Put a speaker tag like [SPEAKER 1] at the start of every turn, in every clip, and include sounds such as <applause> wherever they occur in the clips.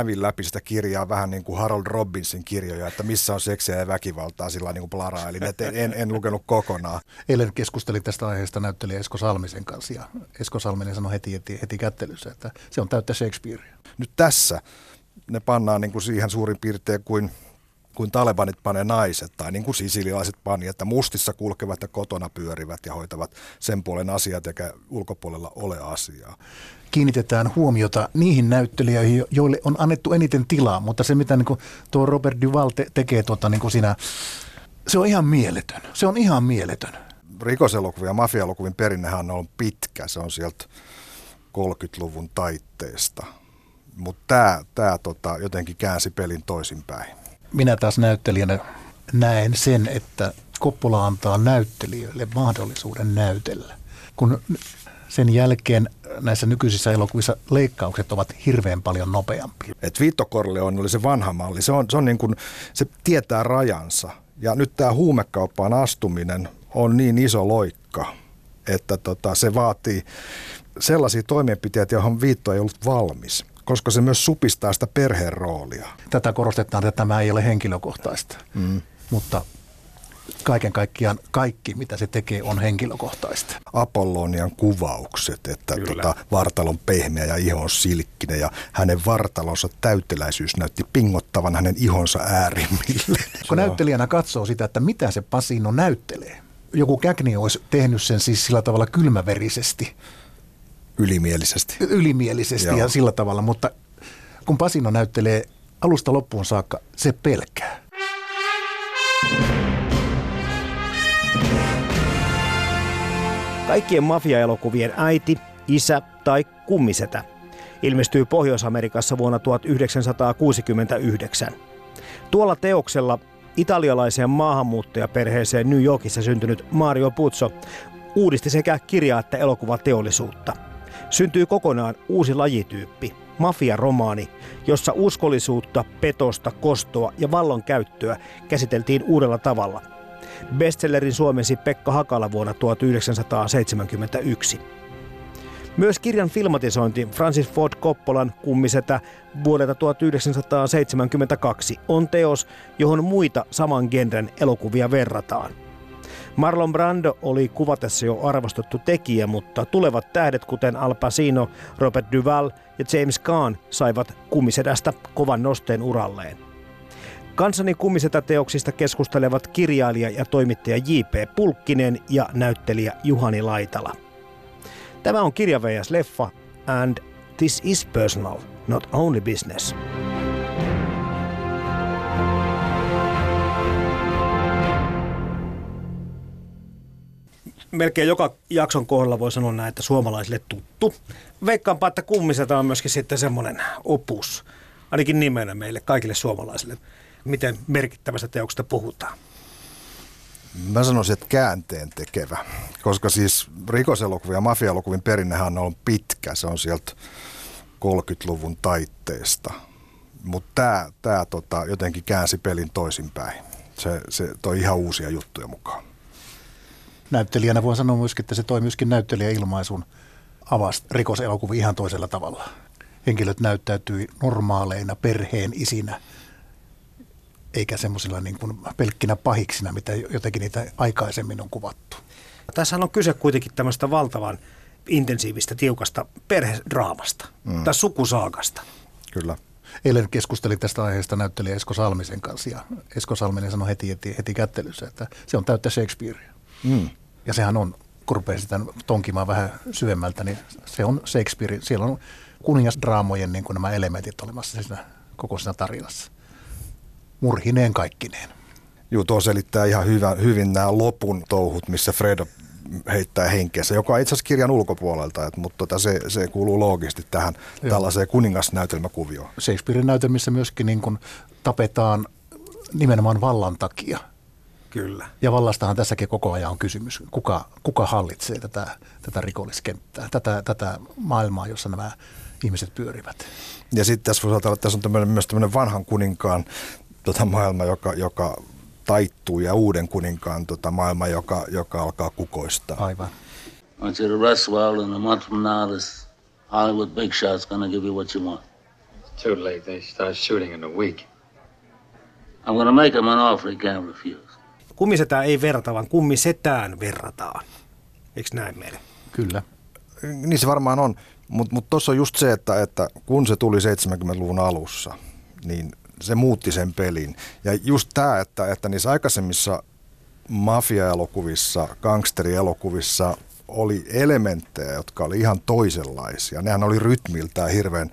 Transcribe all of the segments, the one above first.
[SPEAKER 1] Kävin läpi sitä kirjaa vähän niin kuin Harold Robbinsin kirjoja, että missä on seksiä ja väkivaltaa sillä niin kuin plarailin, että en, en lukenut kokonaan.
[SPEAKER 2] Eilen keskustelin tästä aiheesta näyttelijä Esko Salmisen kanssa ja Esko Salminen sanoi heti, heti, heti kättelyssä, että se on täyttä Shakespearea.
[SPEAKER 1] Nyt tässä ne pannaan niin kuin siihen suurin piirtein kuin kuin talebanit panee naiset tai niin kuin sisilialaiset pani, että mustissa kulkevat ja kotona pyörivät ja hoitavat sen puolen asiat eikä ulkopuolella ole asiaa
[SPEAKER 2] kiinnitetään huomiota niihin näyttelijöihin, joille on annettu eniten tilaa, mutta se mitä niin kuin tuo Robert Duval te- tekee tuota, niin kuin siinä, se on ihan mieletön. Se on ihan mieletön.
[SPEAKER 1] Rikoselokuvien ja mafialokuvin perinnehän on pitkä, se on sieltä 30-luvun taitteesta. Mutta tämä tota, jotenkin käänsi pelin toisinpäin.
[SPEAKER 2] Minä taas näyttelijänä näen sen, että Koppola antaa näyttelijöille mahdollisuuden näytellä. Kun sen jälkeen näissä nykyisissä elokuvissa leikkaukset ovat hirveän paljon nopeampia.
[SPEAKER 1] Et Vito Corleone oli se vanha malli. Se, on, se, on niin kuin, se tietää rajansa. Ja nyt tämä huumekauppaan astuminen on niin iso loikka, että tota, se vaatii sellaisia toimenpiteitä, johon Viitto ei ollut valmis koska se myös supistaa sitä perheen roolia.
[SPEAKER 2] Tätä korostetaan, että tämä ei ole henkilökohtaista, mm. mutta kaiken kaikkiaan kaikki, mitä se tekee, on henkilökohtaista.
[SPEAKER 1] Apollonian kuvaukset, että tota, vartalon pehmeä ja iho on silkkinen ja hänen vartalonsa täyteläisyys näytti pingottavan hänen ihonsa äärimmille. <laughs>
[SPEAKER 2] Kun näyttelijänä katsoo sitä, että mitä se Pasino näyttelee, joku Käkni olisi tehnyt sen siis sillä tavalla kylmäverisesti.
[SPEAKER 1] Ylimielisesti.
[SPEAKER 2] Ylimielisesti Joo. ja sillä tavalla, mutta kun Pasino näyttelee alusta loppuun saakka, se pelkää.
[SPEAKER 3] Kaikkien mafiaelokuvien äiti, isä tai kummisetä ilmestyy Pohjois-Amerikassa vuonna 1969. Tuolla teoksella italialaiseen maahanmuuttajaperheeseen New Yorkissa syntynyt Mario Puzo uudisti sekä kirja- että elokuvateollisuutta. Syntyy kokonaan uusi lajityyppi, mafiaromaani, jossa uskollisuutta, petosta, kostoa ja vallankäyttöä käsiteltiin uudella tavalla – Bestsellerin suomensi Pekka Hakala vuonna 1971. Myös kirjan filmatisointi Francis Ford Coppolan kummisetä vuodelta 1972 on teos, johon muita saman genren elokuvia verrataan. Marlon Brando oli kuvatessa jo arvostettu tekijä, mutta tulevat tähdet kuten Al Pacino, Robert Duvall ja James Caan saivat kummisedästä kovan nosteen uralleen. Kansani kummisetä teoksista keskustelevat kirjailija ja toimittaja J.P. Pulkkinen ja näyttelijä Juhani Laitala. Tämä on Kirja. Leffa and This is Personal, Not Only Business. Melkein joka jakson kohdalla voi sanoa näin, että suomalaisille tuttu. Veikkaanpa, että kummiseta on myöskin sitten semmoinen opus, ainakin nimenä meille kaikille suomalaisille miten merkittävästä teoksesta puhutaan?
[SPEAKER 1] Mä sanoisin, että käänteen tekevä, koska siis rikoselokuvia ja mafialokuvin perinnehän on pitkä, se on sieltä 30-luvun taitteesta. Mutta tämä tää tota, jotenkin käänsi pelin toisinpäin. Se, se toi ihan uusia juttuja mukaan.
[SPEAKER 2] Näyttelijänä voi sanoa myöskin, että se toi myöskin näyttelijäilmaisun avasi rikoselokuvia ihan toisella tavalla. Henkilöt näyttäytyi normaaleina perheen isinä – eikä semmoisilla niin kuin pelkkinä pahiksina, mitä jotenkin niitä aikaisemmin on kuvattu.
[SPEAKER 3] Tässä on kyse kuitenkin tämmöistä valtavan intensiivistä, tiukasta perhedraamasta mm. tai sukusaakasta.
[SPEAKER 1] Kyllä.
[SPEAKER 2] Eilen keskustelin tästä aiheesta näyttelijä Esko Salmisen kanssa ja Esko Salminen sanoi heti, heti, heti kättelyssä, että se on täyttä Shakespearea. Mm. Ja sehän on, kun rupeaa sitä tonkimaan vähän syvemmältä, niin se on Shakespeare. Siellä on kuningasdraamojen niin kuin nämä elementit olemassa siinä koko siinä tarinassa. Murhineen kaikkineen.
[SPEAKER 1] Joo, tuo selittää ihan hyvä, hyvin nämä lopun touhut, missä Fredo heittää henkeensä, joka on itse asiassa kirjan ulkopuolelta, että, mutta tota, se, se kuuluu loogisesti tähän Joo. tällaiseen kuningasnäytelmäkuvioon.
[SPEAKER 2] Shakespearein näytelmissä myöskin niin kuin tapetaan nimenomaan vallan takia.
[SPEAKER 3] Kyllä.
[SPEAKER 2] Ja vallastahan tässäkin koko ajan on kysymys. Kuka, kuka hallitsee tätä, tätä rikolliskenttää, tätä, tätä maailmaa, jossa nämä ihmiset pyörivät.
[SPEAKER 1] Ja sitten tässä voisi ajatella, että tässä on tämmöinen, myös tämmöinen vanhan kuninkaan tota, maailma, joka, joka taittuu ja uuden kuninkaan tota, maailma, joka, joka alkaa kukoistaa.
[SPEAKER 2] Aivan.
[SPEAKER 4] I want you to rest well, and a month from now, this Hollywood big shot's gonna give you what you want.
[SPEAKER 5] It's too late. They start shooting in a week.
[SPEAKER 4] I'm gonna make him an offer he can't refuse.
[SPEAKER 3] Kummisetään ei verrata, vaan kummisetään verrataan. Eikö näin meille?
[SPEAKER 2] Kyllä.
[SPEAKER 1] Niin se varmaan on, mutta mut tuossa on just se, että, että kun se tuli 70-luvun alussa, niin se muutti sen pelin. Ja just tämä, että, että niissä aikaisemmissa mafia-elokuvissa, gangsterielokuvissa oli elementtejä, jotka oli ihan toisenlaisia. Nehän oli rytmiltään hirveän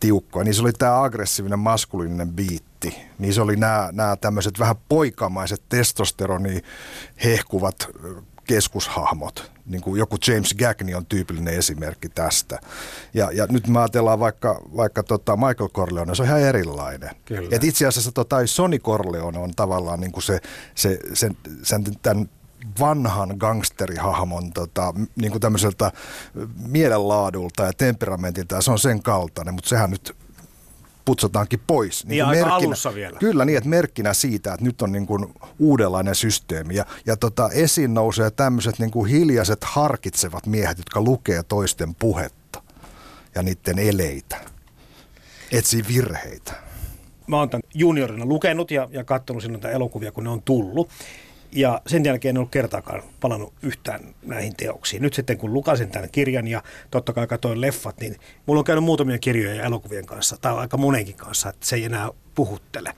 [SPEAKER 1] tiukkoja. Niin se oli tämä aggressiivinen maskuliininen biitti. Niin se oli nämä, nämä tämmöiset vähän poikamaiset testosteroni hehkuvat keskushahmot. Niin kuin joku James Gagney on tyypillinen esimerkki tästä. Ja, ja nyt mä ajatellaan vaikka, vaikka tota Michael Corleone, se on ihan erilainen. Et itse asiassa tota Sonny Corleone on tavallaan niin kuin se, se, sen, sen, tämän vanhan gangsterihahmon tota, niin kuin tämmöiseltä mielenlaadulta ja temperamentilta, ja se on sen kaltainen, mutta sehän nyt putsataankin pois.
[SPEAKER 3] Niin, niin merkkinä, alussa vielä.
[SPEAKER 1] Kyllä niin, että merkkinä siitä, että nyt on niin kuin uudenlainen systeemi. Ja, ja tota, esiin nousee tämmöiset niin kuin hiljaiset harkitsevat miehet, jotka lukee toisten puhetta ja niiden eleitä. Etsii virheitä.
[SPEAKER 3] Mä oon tämän juniorina lukenut ja, ja katsonut sinne elokuvia, kun ne on tullut. Ja sen jälkeen en ollut kertaakaan palannut yhtään näihin teoksiin. Nyt sitten kun lukasin tämän kirjan ja totta kai katsoin leffat, niin mulla on käynyt muutamia kirjoja ja elokuvien kanssa, tai aika monenkin kanssa, että se ei enää puhuttele.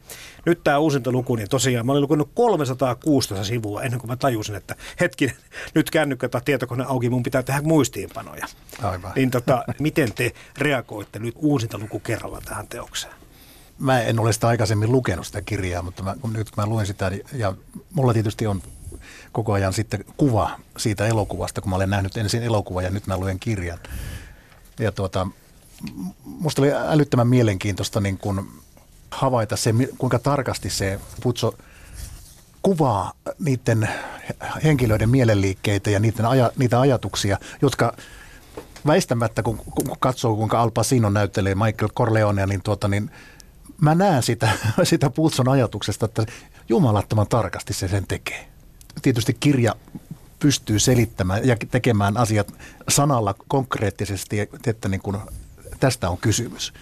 [SPEAKER 3] Nyt tämä uusinta luku, niin tosiaan mä olin lukenut 316 sivua ennen kuin mä tajusin, että hetki, <laughs> nyt kännykkä tai tietokone auki, mun pitää tehdä muistiinpanoja.
[SPEAKER 2] Aivan.
[SPEAKER 3] Niin tota, miten te reagoitte nyt uusinta luku kerralla tähän teokseen?
[SPEAKER 2] Mä en ole sitä aikaisemmin lukenut sitä kirjaa, mutta mä, kun nyt mä luen sitä niin- ja mulla tietysti on koko ajan sitten kuva siitä elokuvasta, kun mä olen nähnyt ensin elokuva ja nyt mä luen kirjan. Ja tuota, musta oli älyttömän mielenkiintoista niin kun havaita se, kuinka tarkasti se Putso kuvaa niiden henkilöiden mielenliikkeitä ja niiden aja, niitä ajatuksia, jotka väistämättä, kun, kun katsoo kuinka Al Pacino näyttelee Michael Corleonea, niin, tuota, niin mä näen sitä, <laughs> sitä Putson ajatuksesta, että jumalattoman tarkasti se sen tekee. Tietysti kirja pystyy selittämään ja tekemään asiat sanalla konkreettisesti, että niin kuin, tästä on kysymys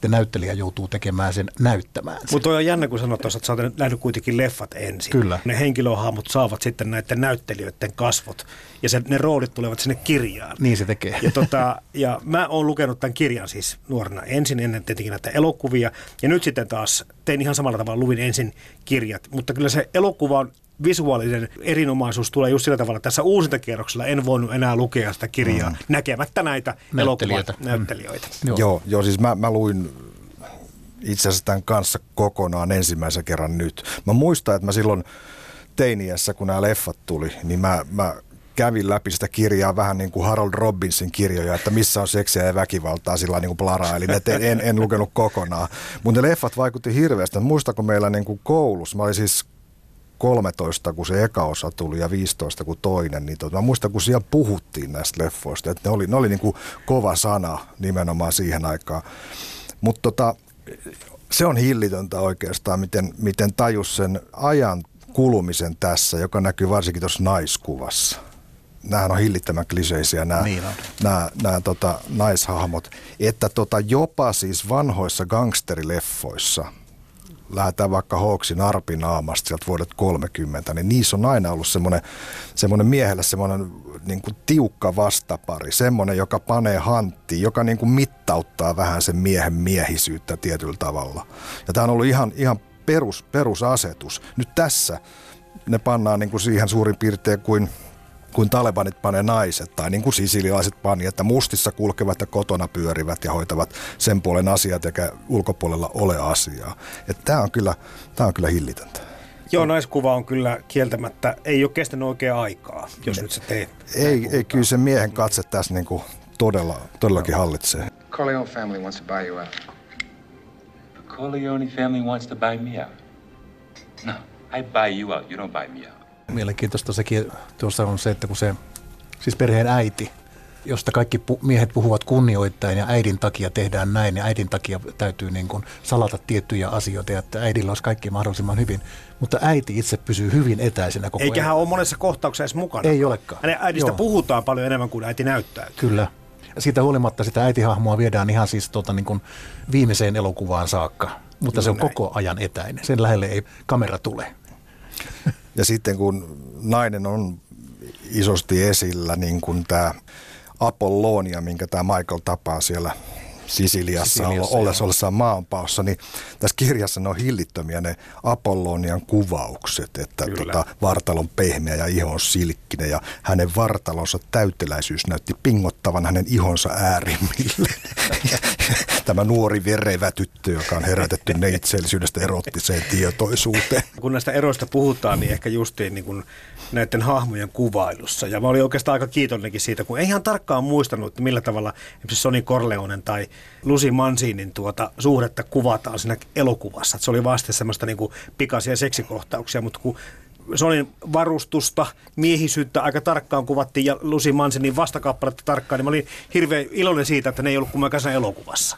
[SPEAKER 2] sitten näyttelijä joutuu tekemään sen näyttämään.
[SPEAKER 3] Mutta on jännä, kun sanoit tuossa, että sä oot nähnyt kuitenkin leffat ensin.
[SPEAKER 2] Kyllä.
[SPEAKER 3] Ne henkilöhahmot saavat sitten näiden näyttelijöiden kasvot ja se, ne roolit tulevat sinne kirjaan.
[SPEAKER 2] Niin se tekee.
[SPEAKER 3] Ja, tota, ja mä oon lukenut tämän kirjan siis nuorena ensin ennen tietenkin näitä elokuvia ja nyt sitten taas tein ihan samalla tavalla, luvin ensin kirjat, mutta kyllä se elokuva on visuaalinen erinomaisuus tulee just sillä tavalla, että tässä uusintakierroksella en voinut enää lukea sitä kirjaa mm. näkemättä näitä näyttelijöitä. näyttelijöitä.
[SPEAKER 1] Mm. Joo. joo, joo, siis mä, mä luin itse asiassa tämän kanssa kokonaan ensimmäisen kerran nyt. Mä muistan, että mä silloin teiniässä, kun nämä leffat tuli, niin mä, mä kävin läpi sitä kirjaa vähän niin kuin Harold Robbinsin kirjoja, että missä on seksiä ja väkivaltaa sillä niin kuin plarailin, että en, en, en lukenut kokonaan. Mutta ne leffat vaikutti hirveästi. Muistako meillä niin kuin koulussa, mä olin siis 13, kun se eka osa tuli ja 15, kun toinen, niin tota, mä muistan, kun siellä puhuttiin näistä leffoista, että ne oli, ne oli niin kuin kova sana nimenomaan siihen aikaan. Mutta tota, se on hillitöntä oikeastaan, miten, miten tajus sen ajan kulumisen tässä, joka näkyy varsinkin tuossa naiskuvassa. Nämähän on hillittävän kliseisiä nämä, niin nämä, nämä tota, naishahmot. Että tota, jopa siis vanhoissa gangsterileffoissa – lähdetään vaikka Hawksin arpinaamasta sieltä vuodet 30, niin niissä on aina ollut semmoinen, semmoinen miehelle semmoinen niin kuin tiukka vastapari, semmoinen, joka panee hanttiin, joka niin kuin mittauttaa vähän sen miehen miehisyyttä tietyllä tavalla. Ja tämä on ollut ihan, ihan perus, perusasetus. Nyt tässä ne pannaan niin kuin siihen suurin piirtein kuin kuin talebanit panee naiset tai niin kuin sisilialaiset pani, että mustissa kulkevat ja kotona pyörivät ja hoitavat sen puolen asiat eikä ulkopuolella ole asiaa. Tämä on, kyllä, tämä on kyllä hillitöntä.
[SPEAKER 3] Joo, naiskuva on kyllä kieltämättä, ei ole kestänyt oikeaa aikaa, jos ne. nyt se teet.
[SPEAKER 1] Ei, ei kyllä se miehen katse tässä niin kuin todella, todellakin hallitsee.
[SPEAKER 5] Corleone family wants to buy you out.
[SPEAKER 6] The Corleone family wants to buy me out. No, I buy you out. You don't buy me out.
[SPEAKER 2] Mielenkiintoista sekin tuossa on se, että kun se, siis perheen äiti, josta kaikki pu- miehet puhuvat kunnioittain ja äidin takia tehdään näin ja äidin takia täytyy niin kuin salata tiettyjä asioita ja että äidillä olisi kaikki mahdollisimman hyvin. Mutta äiti itse pysyy hyvin etäisenä koko
[SPEAKER 3] Eikä hän ole monessa kohtauksessa edes mukana.
[SPEAKER 2] Ei olekaan.
[SPEAKER 3] Hänen äidistä
[SPEAKER 2] Joo.
[SPEAKER 3] puhutaan paljon enemmän kuin äiti näyttää.
[SPEAKER 2] Kyllä. Siitä huolimatta sitä äitihahmoa viedään ihan siis tuota niin kuin viimeiseen elokuvaan saakka. Mutta se on koko ajan etäinen. Sen lähelle ei kamera tule. <laughs>
[SPEAKER 1] Ja sitten kun nainen on isosti esillä, niin kuin tämä Apollonia, minkä tämä Michael tapaa siellä Sisiliassa,
[SPEAKER 2] Sisiliassa,
[SPEAKER 1] ollessa ollessaan maanpaossa, niin tässä kirjassa ne on hillittömiä ne Apollonian kuvaukset, että tota, vartalon pehmeä ja iho on silkkinen ja hänen vartalonsa täyteläisyys näytti pingottavan hänen ihonsa äärimmille. <laughs> Tämä nuori verevä tyttö, joka on herätetty neitseellisyydestä erottiseen tietoisuuteen.
[SPEAKER 3] Kun näistä eroista puhutaan, niin ehkä justiin niin kuin näiden hahmojen kuvailussa. Ja mä olin oikeastaan aika kiitollinenkin siitä, kun ei ihan tarkkaan muistanut, että millä tavalla esimerkiksi Sony Corleonen tai Lucy Mancinin tuota suhdetta kuvataan siinä elokuvassa. Että se oli vasta semmoista niin kuin pikaisia seksikohtauksia, mutta kun Sonin varustusta, miehisyyttä aika tarkkaan kuvattiin ja Lucy Mancinin vastakappaletta tarkkaan, niin mä olin hirveän iloinen siitä, että ne ei ollut kummankaan elokuvassa.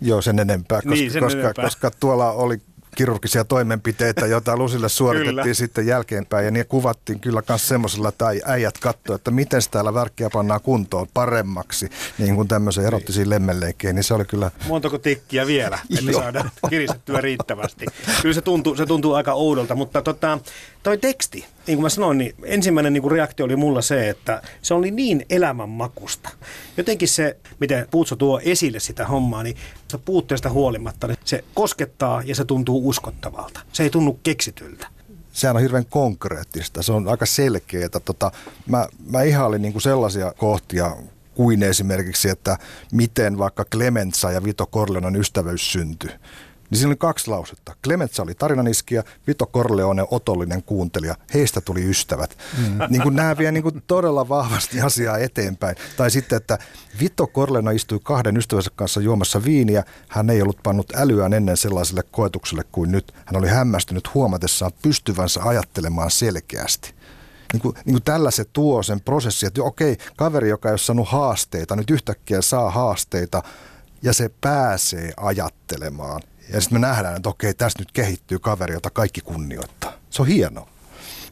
[SPEAKER 1] Joo, sen enempää, koska,
[SPEAKER 3] Niin, sen
[SPEAKER 1] koska,
[SPEAKER 3] enempää.
[SPEAKER 1] koska tuolla oli kirurgisia toimenpiteitä, joita Lusille suoritettiin
[SPEAKER 3] Kyllä.
[SPEAKER 1] sitten jälkeenpäin. Ja ne kuvattiin kyllä myös semmoisella, että äi- äijät katsoi, että miten täällä värkkiä pannaan kuntoon paremmaksi, niin kuin tämmöisen erottisiin lemmenleikkeen, niin se oli kyllä
[SPEAKER 3] Montako tikkiä vielä, että saadaan kiristettyä riittävästi. Kyllä se tuntuu, se tuntuu aika oudolta, mutta tota, toi teksti, niin kuin mä sanoin, niin ensimmäinen niin kuin reaktio oli mulla se, että se oli niin elämänmakusta. Jotenkin se, miten Puutso tuo esille sitä hommaa, niin se puutteesta huolimatta, niin se koskettaa ja se tuntuu uskottavalta. Se ei tunnu keksityltä.
[SPEAKER 1] sehän on hirveän konkreettista, se on aika selkeää. Tota, mä, mä ihailin niin kuin sellaisia kohtia kuin esimerkiksi, että miten vaikka Clemenza ja Vito Corleonen ystävyys syntyi. Niin siinä oli kaksi lausetta. Clemenza oli tarinaniskija, Vito Corleone otollinen kuuntelija. Heistä tuli ystävät. Mm. Niin kuin nämä vie niin kuin todella vahvasti asiaa eteenpäin. Tai sitten, että Vito Corleone istui kahden ystävänsä kanssa juomassa viiniä. Hän ei ollut pannut älyään ennen sellaiselle koetukselle kuin nyt. Hän oli hämmästynyt huomatessaan pystyvänsä ajattelemaan selkeästi. Niin kuin, niin kuin tällä se tuo sen prosessin, että okei, kaveri, joka ei ole saanut haasteita, nyt yhtäkkiä saa haasteita ja se pääsee ajattelemaan. Ja sitten me nähdään, että okei, tässä nyt kehittyy kaveri, jota kaikki kunnioittaa. Se on hienoa.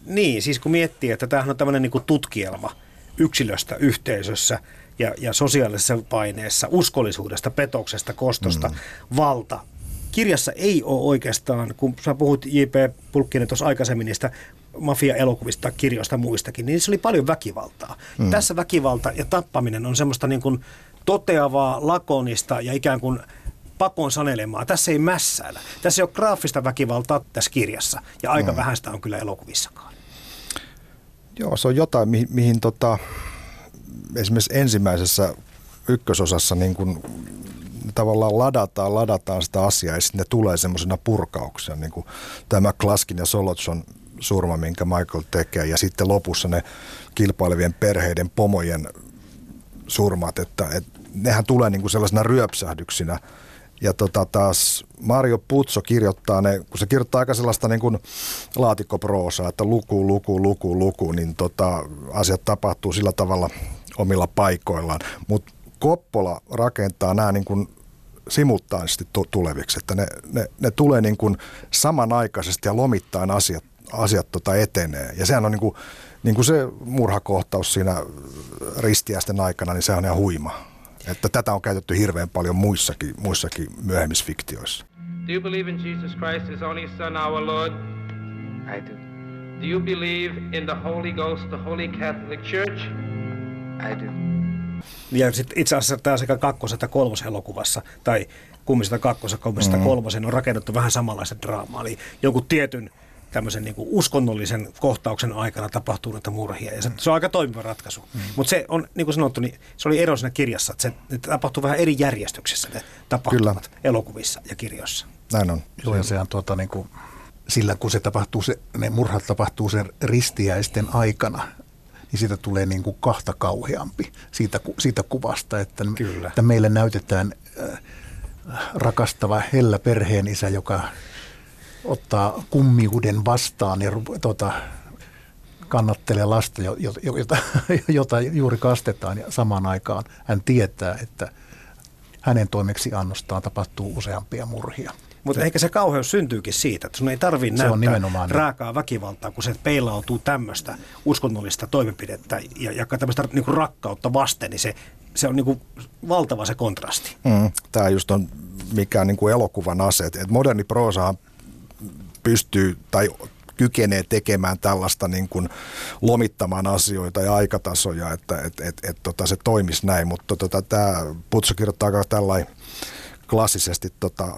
[SPEAKER 3] Niin, siis kun miettii, että tämähän on tämmöinen niin tutkielma yksilöstä yhteisössä ja, ja sosiaalisessa paineessa, uskollisuudesta, petoksesta, kostosta, mm. valta. Kirjassa ei ole oikeastaan, kun sä puhut J.P. Pulkkinen tuossa aikaisemmin niistä mafia-elokuvista, kirjoista muistakin, niin se oli paljon väkivaltaa. Mm. Tässä väkivalta ja tappaminen on semmoista niin kuin toteavaa, lakonista ja ikään kuin pakon sanelemaa. Tässä ei mässäillä. Tässä ei ole graafista väkivaltaa tässä kirjassa. Ja aika mm. vähän sitä on kyllä elokuvissakaan.
[SPEAKER 1] Joo, se on jotain, mihin, mihin tota, esimerkiksi ensimmäisessä ykkösosassa niin kun tavallaan ladataan, ladataan sitä asiaa ja sitten ne tulee semmoisena purkauksena, niin kuin tämä Klaskin ja Solotson surma, minkä Michael tekee, ja sitten lopussa ne kilpailevien perheiden pomojen surmat, että, että nehän tulee niin kuin sellaisena ryöpsähdyksinä. Ja tota taas Mario Putso kirjoittaa ne, kun se kirjoittaa aika sellaista niin kuin laatikkoproosaa, että luku, luku, luku, luku, niin tota, asiat tapahtuu sillä tavalla omilla paikoillaan. Mutta Koppola rakentaa nämä niin kuin simultaanisesti tu- tuleviksi, että ne, ne, ne tulee niin kuin samanaikaisesti ja lomittain asiat, asiat tota etenee. Ja sehän on niin kuin, niin kuin se murhakohtaus siinä ristiäisten aikana, niin se on ihan huima. Että tätä on käytetty hirveän paljon muissakin, muissakin myöhemmissä fiktioissa.
[SPEAKER 7] Do you believe in Jesus Christ, his only Son, our Lord?
[SPEAKER 5] I do.
[SPEAKER 7] Do you believe in the Holy Ghost, the Holy Catholic Church?
[SPEAKER 5] I do.
[SPEAKER 3] Ja sit itse asiassa tämä sekä kakkos- että kolmoselokuvassa, tai kummisesta kakkosen kummisesta mm. kolmosen on rakennettu vähän samanlaista draamaa. Eli jonkun tietyn tämmöisen niin kuin uskonnollisen kohtauksen aikana tapahtuu näitä murhia. Ja se, se on aika toimiva ratkaisu. Mm. Mutta se on, niin kuin sanottu, niin se oli ero siinä kirjassa, että se ne tapahtuu vähän eri järjestyksessä ne tapahtumat Kyllä. elokuvissa ja kirjoissa.
[SPEAKER 1] Näin on.
[SPEAKER 2] Joo, ja se on tuota, niin kuin, sillä kun se tapahtuu, se, ne murhat tapahtuu sen ristiäisten aikana, niin siitä tulee niin kuin kahta kauheampi siitä, siitä kuvasta, että,
[SPEAKER 3] Kyllä.
[SPEAKER 2] että meille näytetään äh, rakastava hellä perheenisä, joka ottaa kummiuden vastaan ja tota, kannattelee lasta, jo- jo- jo- jota, <laughs> jota juuri kastetaan ja samaan aikaan hän tietää, että hänen toimeksiannostaan tapahtuu useampia murhia.
[SPEAKER 3] Mutta ehkä se kauheus syntyykin siitä, että sun ei tarvitse
[SPEAKER 2] Se on
[SPEAKER 3] näyttää
[SPEAKER 2] nimenomaan niin.
[SPEAKER 3] raakaa väkivaltaa, kun se peilautuu tämmöistä uskonnollista toimenpidettä ja, ja tämmöistä niin rakkautta vasten, niin se, se on niin kuin valtava se kontrasti.
[SPEAKER 1] Mm, Tämä just on mikä on niin kuin elokuvan aset. Et moderni proosahan pystyy tai kykenee tekemään tällaista niin kuin lomittamaan asioita ja aikatasoja, että et, et, et, tota, se toimisi näin. Mutta tota, tämä Putso kirjoittaa tällainen klassisesti tota,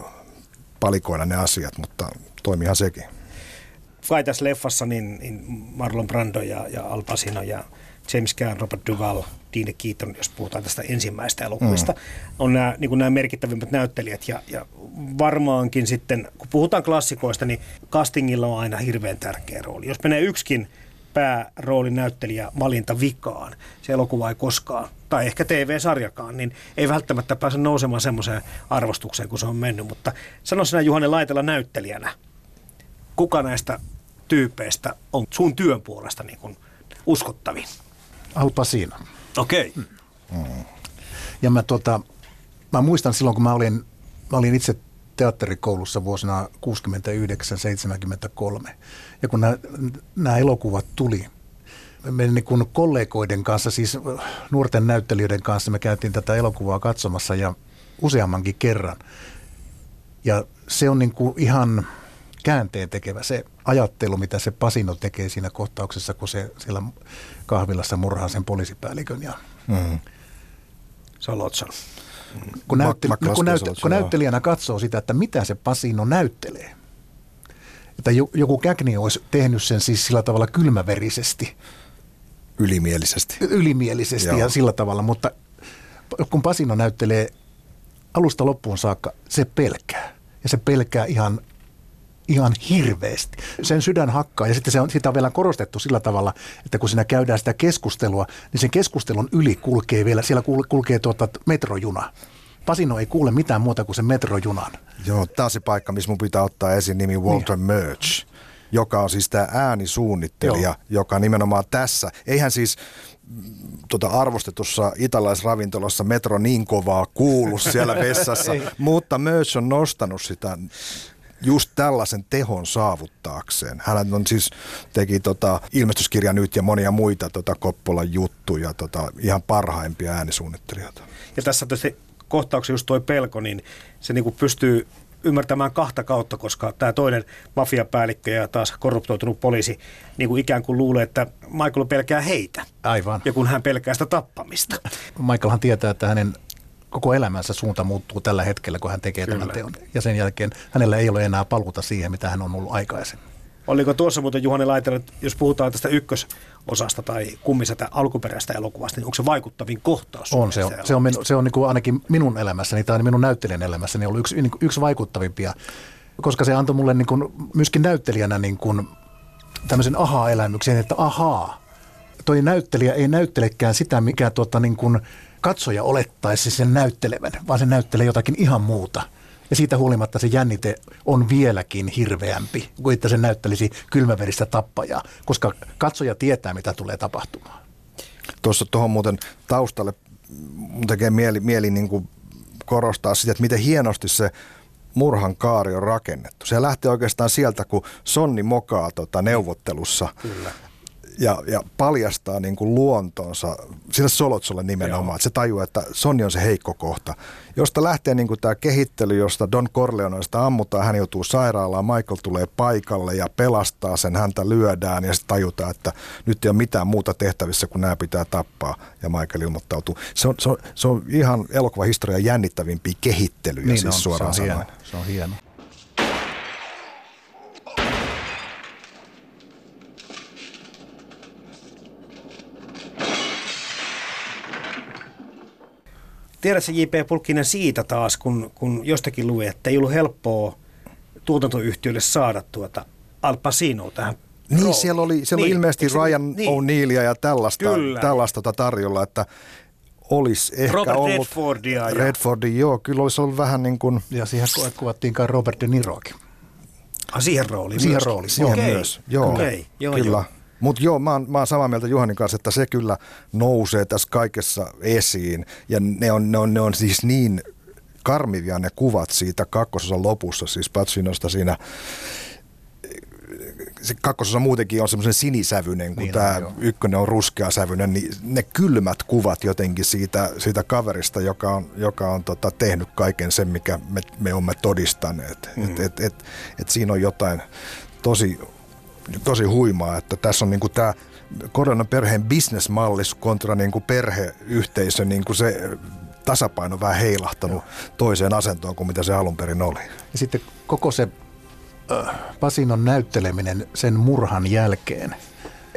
[SPEAKER 1] palikoida ne asiat, mutta toimihan sekin.
[SPEAKER 3] Kai tässä leffassa niin, niin Marlon Brando ja, ja Al Pacino ja James Caan, Robert Duvall, Dean Keaton, jos puhutaan tästä ensimmäistä elokuvista, mm. on nämä, niin nämä merkittävimmät näyttelijät. Ja, ja varmaankin sitten, kun puhutaan klassikoista, niin castingilla on aina hirveän tärkeä rooli. Jos menee yksikin pääroolin näyttelijä valinta vikaan, se elokuva ei koskaan, tai ehkä TV-sarjakaan, niin ei välttämättä pääse nousemaan semmoiseen arvostukseen, kun se on mennyt. Mutta sano sinä Juhani Laitela näyttelijänä, kuka näistä tyypeistä on sun työn puolesta niin kuin uskottavin?
[SPEAKER 2] Al Pacino.
[SPEAKER 3] Okei. Okay.
[SPEAKER 2] Ja mä, tota, mä muistan silloin, kun mä olin, mä olin itse teatterikoulussa vuosina 69-73. Ja kun nämä, nämä elokuvat tuli, me niin kuin kollegoiden kanssa, siis nuorten näyttelijöiden kanssa, me käytiin tätä elokuvaa katsomassa ja useammankin kerran. Ja se on niin kuin ihan käänteen tekevä se ajattelu, mitä se Pasino tekee siinä kohtauksessa, kun se siellä kahvilassa murhaa sen poliisipäällikön. Ja
[SPEAKER 1] Mm.
[SPEAKER 3] On Lotson.
[SPEAKER 2] Kun, näytteli,
[SPEAKER 1] Mac-
[SPEAKER 2] kun, näyt, kun näyttelijänä katsoo sitä, että mitä se Pasino näyttelee, että jo- joku Käkni olisi tehnyt sen siis sillä tavalla kylmäverisesti,
[SPEAKER 1] Ylimielisesti.
[SPEAKER 2] ylimielisesti
[SPEAKER 1] Joo.
[SPEAKER 2] ja sillä tavalla, mutta kun Pasino näyttelee alusta loppuun saakka, se pelkää. Ja se pelkää ihan, ihan hirveästi. Sen sydän hakkaa ja sitten se on, sitä on vielä korostettu sillä tavalla, että kun siinä käydään sitä keskustelua, niin sen keskustelun yli kulkee vielä, siellä kul- kulkee tuota metrojuna. Pasino ei kuule mitään muuta kuin sen metrojunan.
[SPEAKER 1] Joo, tämä on se paikka, missä mun pitää ottaa esiin nimi Walter
[SPEAKER 2] Niin.
[SPEAKER 1] Murch, joka on siis tämä äänisuunnittelija,
[SPEAKER 2] Joo.
[SPEAKER 1] joka nimenomaan tässä, eihän siis tota arvostetussa italaisravintolassa metro niin kovaa kuulu siellä vessassa, <laughs> mutta Murch on nostanut sitä just tällaisen tehon saavuttaakseen. Hän on siis, teki tota ilmestyskirja nyt ja monia muita tota Koppolan juttuja, tota, ihan parhaimpia äänisuunnittelijoita.
[SPEAKER 3] Ja tässä tietysti kohtauksen just toi pelko, niin se niin kuin pystyy ymmärtämään kahta kautta, koska tämä toinen mafiapäällikkö ja taas korruptoitunut poliisi niin kuin ikään kuin luulee, että Michael pelkää heitä.
[SPEAKER 2] Aivan.
[SPEAKER 3] Ja kun hän pelkää sitä tappamista.
[SPEAKER 2] Michaelhan tietää, että hänen koko elämänsä suunta muuttuu tällä hetkellä, kun hän tekee Kyllä. tämän teon. Ja sen jälkeen hänellä ei ole enää paluuta siihen, mitä hän on ollut aikaisemmin.
[SPEAKER 3] Oliko tuossa muuten Juhani Laitella, että jos puhutaan tästä ykkösosasta tai kummisetä alkuperäistä elokuvasta, niin onko se vaikuttavin kohtaus?
[SPEAKER 2] On, se on, se on, minu, se on niin kuin ainakin minun elämässäni tai minun näyttelijän elämässäni ollut yksi, niin kuin yksi vaikuttavimpia, koska se antoi mulle niin kuin, myöskin näyttelijänä niin kuin, tämmöisen ahaa-elämyksen, että ahaa, toi näyttelijä ei näyttelekään sitä, mikä tuota, niin kuin katsoja olettaisi sen näyttelevän, vaan se näyttelee jotakin ihan muuta. Ja siitä huolimatta se jännite on vieläkin hirveämpi kuin että se näyttelisi kylmäveristä tappajaa, koska katsoja tietää, mitä tulee tapahtumaan.
[SPEAKER 1] Tuossa tuohon muuten taustalle tekee mieli, mieli niin kuin korostaa sitä, että miten hienosti se murhan kaari on rakennettu. Se lähtee oikeastaan sieltä, kun Sonni mokaa tota neuvottelussa. Kyllä. Ja, ja paljastaa niin kuin luontonsa sille Solotsolle nimenomaan, että se tajuaa, että Sonni on se heikko kohta. Josta lähtee niin kuin tämä kehittely, josta Don Corleoneista ammutaan, hän joutuu sairaalaan, Michael tulee paikalle ja pelastaa sen, häntä lyödään ja sitten tajutaan, että nyt ei ole mitään muuta tehtävissä kuin nämä pitää tappaa ja Michael ilmoittautuu. Se on, se on, se on ihan elokuvahistorian jännittävimpiä kehittelyjä
[SPEAKER 2] Niin
[SPEAKER 1] siis
[SPEAKER 2] on,
[SPEAKER 1] suoraan
[SPEAKER 2] se on hieno.
[SPEAKER 1] sanoen.
[SPEAKER 2] Se on hieno.
[SPEAKER 3] Tiedätkö J.P. Pulkkinen siitä taas, kun, kun jostakin luin, että ei ollut helppoa tuotantoyhtiölle saada tuota Al Pacinoa tähän
[SPEAKER 1] Niin,
[SPEAKER 3] rooliin.
[SPEAKER 1] siellä oli, siellä oli
[SPEAKER 3] Niin,
[SPEAKER 1] ilmeisesti
[SPEAKER 3] eikö se-
[SPEAKER 1] Ryan
[SPEAKER 3] niin.
[SPEAKER 1] O'Neillia ja tällaista,
[SPEAKER 3] Kyllä.
[SPEAKER 1] tällaista tota tarjolla, että olisi ehkä
[SPEAKER 3] Robert
[SPEAKER 1] ollut...
[SPEAKER 3] Redfordia ja-
[SPEAKER 1] Redfordia, joo, kyllä olisi ollut vähän niin kuin...
[SPEAKER 2] Ja siihen ku- kuvattiin kai Robert De Niroakin.
[SPEAKER 3] Ah, siihen rooliin
[SPEAKER 2] Siihen rooliin,
[SPEAKER 1] Siihen
[SPEAKER 3] Okei,
[SPEAKER 1] myös, joo.
[SPEAKER 3] Okei, joo,
[SPEAKER 1] kyllä.
[SPEAKER 3] joo.
[SPEAKER 1] Mutta joo, mä oon, mä oon samaa mieltä Juhanin kanssa, että se kyllä nousee tässä kaikessa esiin. Ja ne on, ne on, ne on siis niin karmivia ne kuvat siitä kakkososan lopussa, siis Pacinosta siinä se kakkososa muutenkin on semmoisen sinisävyinen, kun
[SPEAKER 2] Niin on,
[SPEAKER 1] tämä
[SPEAKER 2] joo.
[SPEAKER 1] ykkönen on ruskeasävyinen, niin ne kylmät kuvat jotenkin siitä, siitä kaverista, joka on, joka on tota, tehnyt kaiken sen, mikä me, me olemme todistaneet. Mm. Et, et, et, et siinä on jotain tosi, tosi huimaa, että tässä on niinku tämä koronan perheen bisnesmallis kontra niinku perheyhteisö, niinku se tasapaino vähän heilahtanut toiseen asentoon kuin mitä se alun perin oli.
[SPEAKER 2] Ja sitten koko se Pasinon näytteleminen sen murhan jälkeen.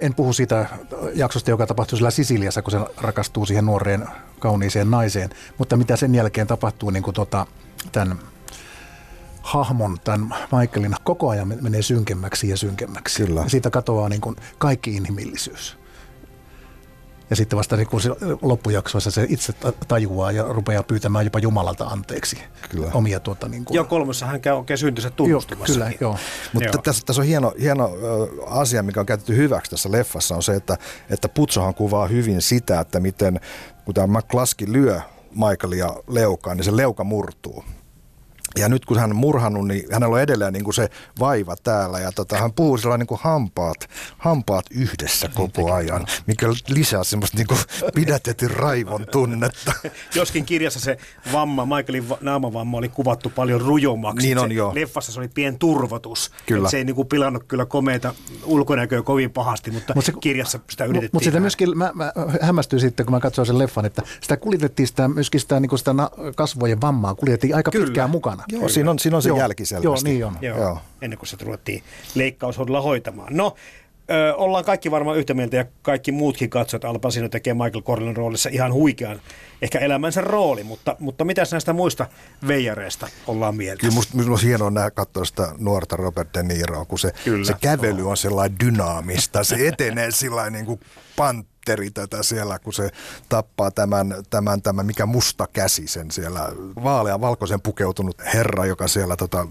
[SPEAKER 2] En puhu siitä jaksosta, joka tapahtui siellä Sisiliassa, kun se rakastuu siihen nuoreen kauniiseen naiseen, mutta mitä sen jälkeen tapahtuu niin kuin tota, tämän hahmon, tämän Michaelin, koko ajan menee synkemmäksi ja synkemmäksi.
[SPEAKER 1] Kyllä.
[SPEAKER 2] Ja siitä katoaa niin kuin kaikki inhimillisyys. Ja sitten vasta niin kun se loppujaksoissa se itse ta- tajuaa ja rupeaa pyytämään jopa Jumalalta anteeksi
[SPEAKER 1] Kyllä.
[SPEAKER 2] omia tuota, niin kuin,
[SPEAKER 3] Joo, kolmossa hän käy oikein syntynsä
[SPEAKER 2] Joo,
[SPEAKER 3] tunnustumassa.
[SPEAKER 2] kyllä, joo.
[SPEAKER 1] Mutta
[SPEAKER 3] Joo.
[SPEAKER 1] tässä, tässä on hieno, hieno asia, mikä on käytetty hyväksi tässä leffassa, on se, että, että Putsohan kuvaa hyvin sitä, että miten kun tämä McCluskey lyö Michaelia leukaan, niin se leuka murtuu. Ja nyt kun hän on murhannut, niin hänellä on edelleen niin kuin se vaiva täällä ja tota, hän puhuu sillä niin kuin hampaat, hampaat yhdessä koko ajan, mikä lisää semmoista niin kuin pidätetyn raivon tunnetta. <laughs>
[SPEAKER 3] Joskin kirjassa se vamma, Michaelin va- naamavamma oli kuvattu paljon rujommaksi.
[SPEAKER 1] Niin on,
[SPEAKER 3] se,
[SPEAKER 1] joo.
[SPEAKER 3] Leffassa se oli pien turvotus.
[SPEAKER 1] Kyllä.
[SPEAKER 3] Se ei niinku pilannut kyllä komeita ulkonäköä kovin pahasti, mutta
[SPEAKER 2] Mut se-
[SPEAKER 3] kirjassa sitä yritettiin.
[SPEAKER 2] Mutta sitä myöskin, mä, mä hämmästyin sitten, kun mä katsoin sen leffan, että sitä kuljetettiin sitä, myöskin sitä, niin sitä na- kasvojen vammaa, kuljetettiin aika
[SPEAKER 3] Kyllä.
[SPEAKER 2] pitkään mukana.
[SPEAKER 1] Joo, siinä on, siinä on se
[SPEAKER 2] Joo,
[SPEAKER 1] jälki selvästi.
[SPEAKER 2] Joo, niin on.
[SPEAKER 3] Joo,
[SPEAKER 1] Joo.
[SPEAKER 3] Joo. ennen kuin se ruvettiin leikkaushoidolla hoitamaan. No, ö, ollaan kaikki varmaan yhtä mieltä ja kaikki muutkin katsojat Al Pacino tekee Michael Corleone roolissa ihan huikean, ehkä elämänsä rooli, mutta, mutta mitäs näistä muista veijareista ollaan mieltä?
[SPEAKER 1] Kyllä musta, musta hienoa nähdä katsoa sitä nuorta Robert De Niroa, kun se,
[SPEAKER 3] Kyllä.
[SPEAKER 1] se kävely on sellainen dynaamista. Se etenee sillä niin kuin pantteri tätä siellä, kun se tappaa tämän, tämän, tämän mikä musta käsi sen siellä vaalean valkoisen pukeutunut herra, joka siellä tota,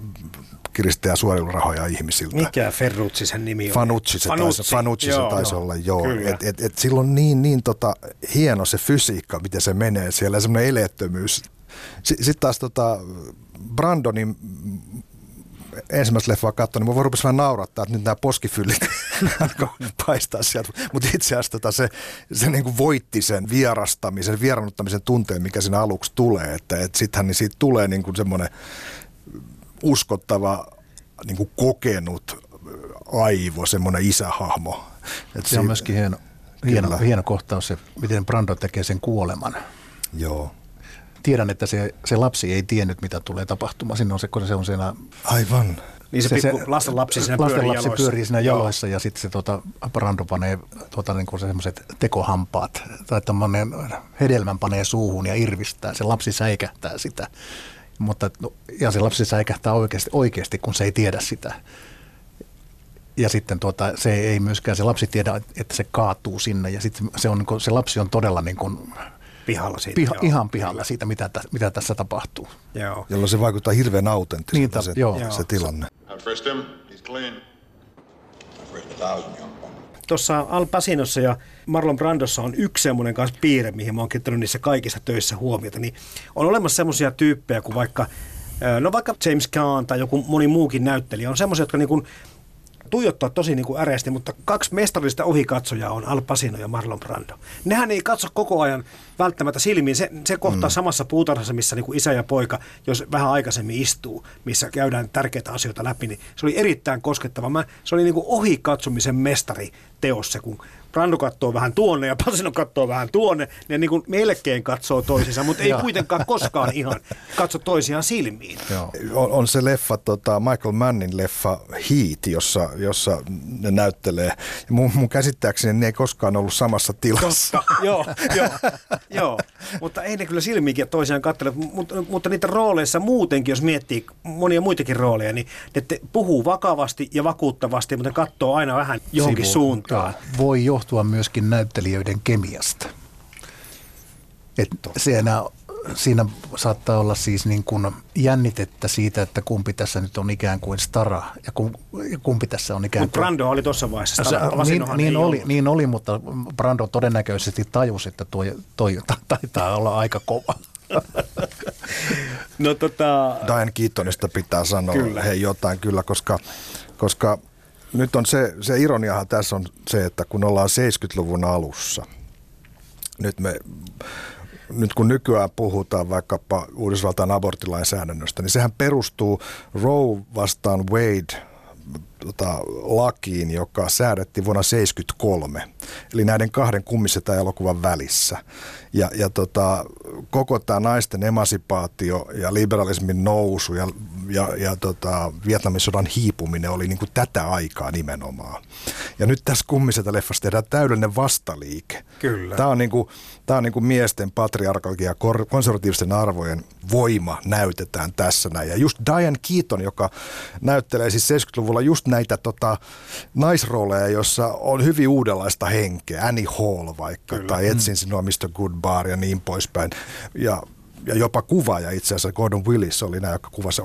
[SPEAKER 1] kiristää suojelurahoja ihmisiltä.
[SPEAKER 3] Mikä Ferrucci sen nimi on?
[SPEAKER 1] Fanucci se taisi, Fanucci se
[SPEAKER 3] Joo,
[SPEAKER 1] taisi
[SPEAKER 3] joo.
[SPEAKER 1] olla, joo.
[SPEAKER 3] Kyllä.
[SPEAKER 1] Et, et, et sillä on niin, niin tota, hieno se fysiikka, miten se menee siellä, semmoinen eleettömyys. Sitten taas tota, Brandonin ensimmäistä leffaa katsoin, niin mä voin rupesi vähän naurattaa, että nyt nämä poskifyllit <laughs> alkoi paistaa sieltä. Mutta itse asiassa tota se, se niin kuin voitti sen vierastamisen, vierannuttamisen tunteen, mikä siinä aluksi tulee. Että et sittenhän niin siitä tulee niin kuin semmoinen uskottava, niin kuin kokenut aivo, semmoinen isähahmo. Et
[SPEAKER 2] Se on myöskin hieno, hieno,
[SPEAKER 1] Kyllä.
[SPEAKER 2] hieno kohtaus se, miten Brando tekee sen kuoleman.
[SPEAKER 1] Joo.
[SPEAKER 2] Tiedän, että se, se lapsi ei tiennyt, mitä tulee tapahtumaan. Siinä on se, kun se on siellä...
[SPEAKER 1] Aivan.
[SPEAKER 3] Niin se, se, pikku, lasten lapsi siinä pyörii
[SPEAKER 2] lasten lapsi
[SPEAKER 3] jaloissa.
[SPEAKER 2] pyörii siinä jaloissa ja sitten se tota, Brando panee tota, niin kuin semmoiset tekohampaat tai tommonen hedelmän panee suuhun ja irvistää. Se lapsi säikähtää sitä. Mutta, no, ja se lapsi säikähtää oikeasti, oikeasti, kun se ei tiedä sitä. Ja sitten tuota, se ei myöskään, se lapsi tiedä, että se kaatuu sinne ja sitten se, on, niin kuin, se lapsi on todella niin kuin,
[SPEAKER 3] Pihalla siitä.
[SPEAKER 2] piha,
[SPEAKER 3] joo.
[SPEAKER 2] ihan pihalla siitä, mitä, tä, mitä tässä tapahtuu.
[SPEAKER 3] Joo.
[SPEAKER 1] Jolloin se vaikuttaa hirveän
[SPEAKER 2] Niin,
[SPEAKER 1] autenttiselta
[SPEAKER 2] ta-
[SPEAKER 1] se,
[SPEAKER 2] joo.
[SPEAKER 1] se tilanne.
[SPEAKER 3] Tuossa Al Pacinossa ja Marlon Brandossa on yksi semmoinen kanssa piirre, mihin mä oon kiinnittänyt niissä kaikissa töissä huomiota. Niin on olemassa semmoisia tyyppejä kuin vaikka, no vaikka James Caan tai joku moni muukin näyttelijä, on semmoisia, jotka niin kuin tuijottaa tosi niin kuin äreästi, mutta kaksi mestarillista ohikatsojaa on Al Pacino ja Marlon Brando. Nehän ei katso koko ajan välttämättä silmiin. Se, se kohtaa mm. samassa puutarhassa, missä niin kuin isä ja poika, jos vähän aikaisemmin istuu, missä käydään tärkeitä asioita läpi, niin se oli erittäin koskettava. Mä, se oli niin kuin ohikatsomisen mestari teos se, kun Brando katsoo vähän tuonne ja Pacino katsoo vähän tuonne. Ne niin kuin melkein katsoo toisiinsa, mutta ei <laughs> kuitenkaan koskaan ihan katso toisiaan silmiin.
[SPEAKER 1] Joo. On, on se leffa, tota, Michael Mannin leffa Heat, jossa, jossa ne näyttelee. Ja mun, mun käsittääkseni ne ei koskaan ollut samassa tilassa.
[SPEAKER 3] Totta, joo, joo, <laughs> joo. Mutta ei ne kyllä silmiinkin toisiaan katsele, mutta, mutta niitä rooleissa muutenkin, jos miettii monia muitakin rooleja, niin ne te puhuu vakavasti ja vakuuttavasti, mutta ne katsoo aina vähän johonkin
[SPEAKER 2] Sivu-
[SPEAKER 3] suuntaan.
[SPEAKER 2] Joo. Voi johtua myöskin näyttelijöiden kemiasta. Et siinä, siinä saattaa olla siis niin kuin jännitettä siitä, että kumpi tässä nyt on ikään kuin stara ja, kum, ja kumpi tässä on ikään
[SPEAKER 3] Mutta
[SPEAKER 2] kuin...
[SPEAKER 3] Brando oli tuossa vaiheessa.
[SPEAKER 2] Se,
[SPEAKER 3] Stara.
[SPEAKER 2] niin,
[SPEAKER 3] Pacinohan
[SPEAKER 2] niin,
[SPEAKER 3] ei
[SPEAKER 2] oli,
[SPEAKER 3] ollut.
[SPEAKER 2] niin oli, mutta Brando todennäköisesti tajusi, että tuo, toi ta- taitaa olla aika kova.
[SPEAKER 3] No tota,
[SPEAKER 1] Diane Keatonista pitää sanoa
[SPEAKER 3] Kyllä.
[SPEAKER 1] hei jotain kyllä, koska, koska nyt on se, se ironiahan tässä on se, että kun ollaan 70-luvun alussa, nyt me nyt kun nykyään puhutaan vaikkapa Uudysvaltain aborttilainsäädännöstä, niin sehän perustuu Roe vastaan Wade tota, lakiin, joka säädettiin vuonna 1973, eli näiden kahden kummisetä elokuvan välissä. Ja, ja tota, koko tämä naisten emansipaatio ja liberalismin nousu ja, ja, ja tota, Vietnamin sodan hiipuminen oli niin kuin tätä aikaa nimenomaan. Ja nyt tässä kummisetä leffassa tehdään täydellinen vastaliike.
[SPEAKER 3] Kyllä.
[SPEAKER 1] Tämä on, niin kuin, tämä on niin kuin miesten patriarkalgia ja kor- konservatiivisten arvojen voima näytetään tässä näin. Ja just Diane Keaton, joka näyttelee siis 70-luvulla just näitä tota, naisrooleja, jossa on hyvin uudenlaista henkeä. Annie Hall vaikka, Kyllä. tai Etsin sinua Mr. Goodbar ja niin poispäin. Ja jopa kuvaaja itse asiassa, Gordon Willis oli nämä, joka kuvasi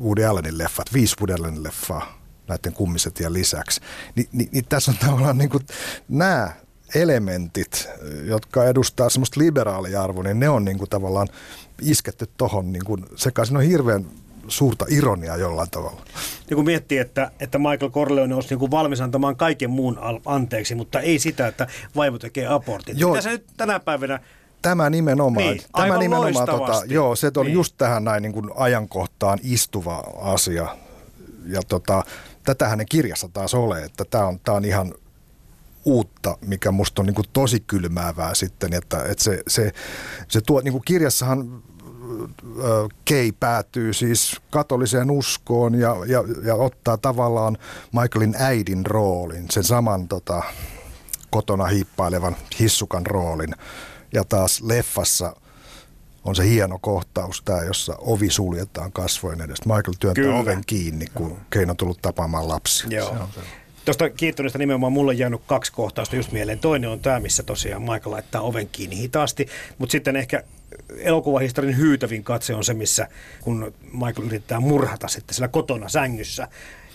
[SPEAKER 1] Woody Allenin leffat, viisi Woody Allenin leffaa näiden kummisetien lisäksi. Ni, ni, niin tässä on tavallaan niin kuin nämä elementit, jotka edustaa semmoista liberaalia arvoa, niin ne on niin kuin tavallaan isketty tohon niin kuin siinä on hirveän suurta ironiaa jollain tavalla.
[SPEAKER 3] niin kun miettii, että, että Michael Corleone olisi niin kuin valmis antamaan kaiken muun anteeksi, mutta ei sitä, että vaimo tekee abortin.
[SPEAKER 1] Joo.
[SPEAKER 3] Mitä se nyt tänä päivänä
[SPEAKER 1] Tämä nimenomaan,
[SPEAKER 3] Niin,
[SPEAKER 1] tämä
[SPEAKER 3] aivan
[SPEAKER 1] nimenomaan tota, joo, se on
[SPEAKER 3] Niin.
[SPEAKER 1] just tähän näin niin kuin ajankohtaan istuva asia. Ja tota, tätähän ne kirjassa taas ole, että tämä on, tämä on ihan uutta, mikä musta on niin kuin tosi kylmäävää sitten, että, että se, se, se tuo, niin kuin kirjassahan Kei päätyy siis katoliseen uskoon ja, ja, ja ottaa tavallaan Michaelin äidin roolin, sen saman tota, kotona hiippailevan hissukan roolin. Ja taas leffassa on se hieno kohtaus tämä, jossa ovi suljetaan kasvojen edestä. Michael työntää
[SPEAKER 3] Kyllä.
[SPEAKER 1] oven kiinni, kun Keino on tullut tapaamaan lapsia.
[SPEAKER 3] Joo. Tuosta kiittonista nimenomaan mulle on jäänyt kaksi kohtausta just mieleen. Toinen on tämä, missä tosiaan Michael laittaa oven kiinni hitaasti, mutta sitten ehkä elokuvahistorian hyytävin katse on se, missä kun Michael yrittää murhata sitten siellä kotona sängyssä,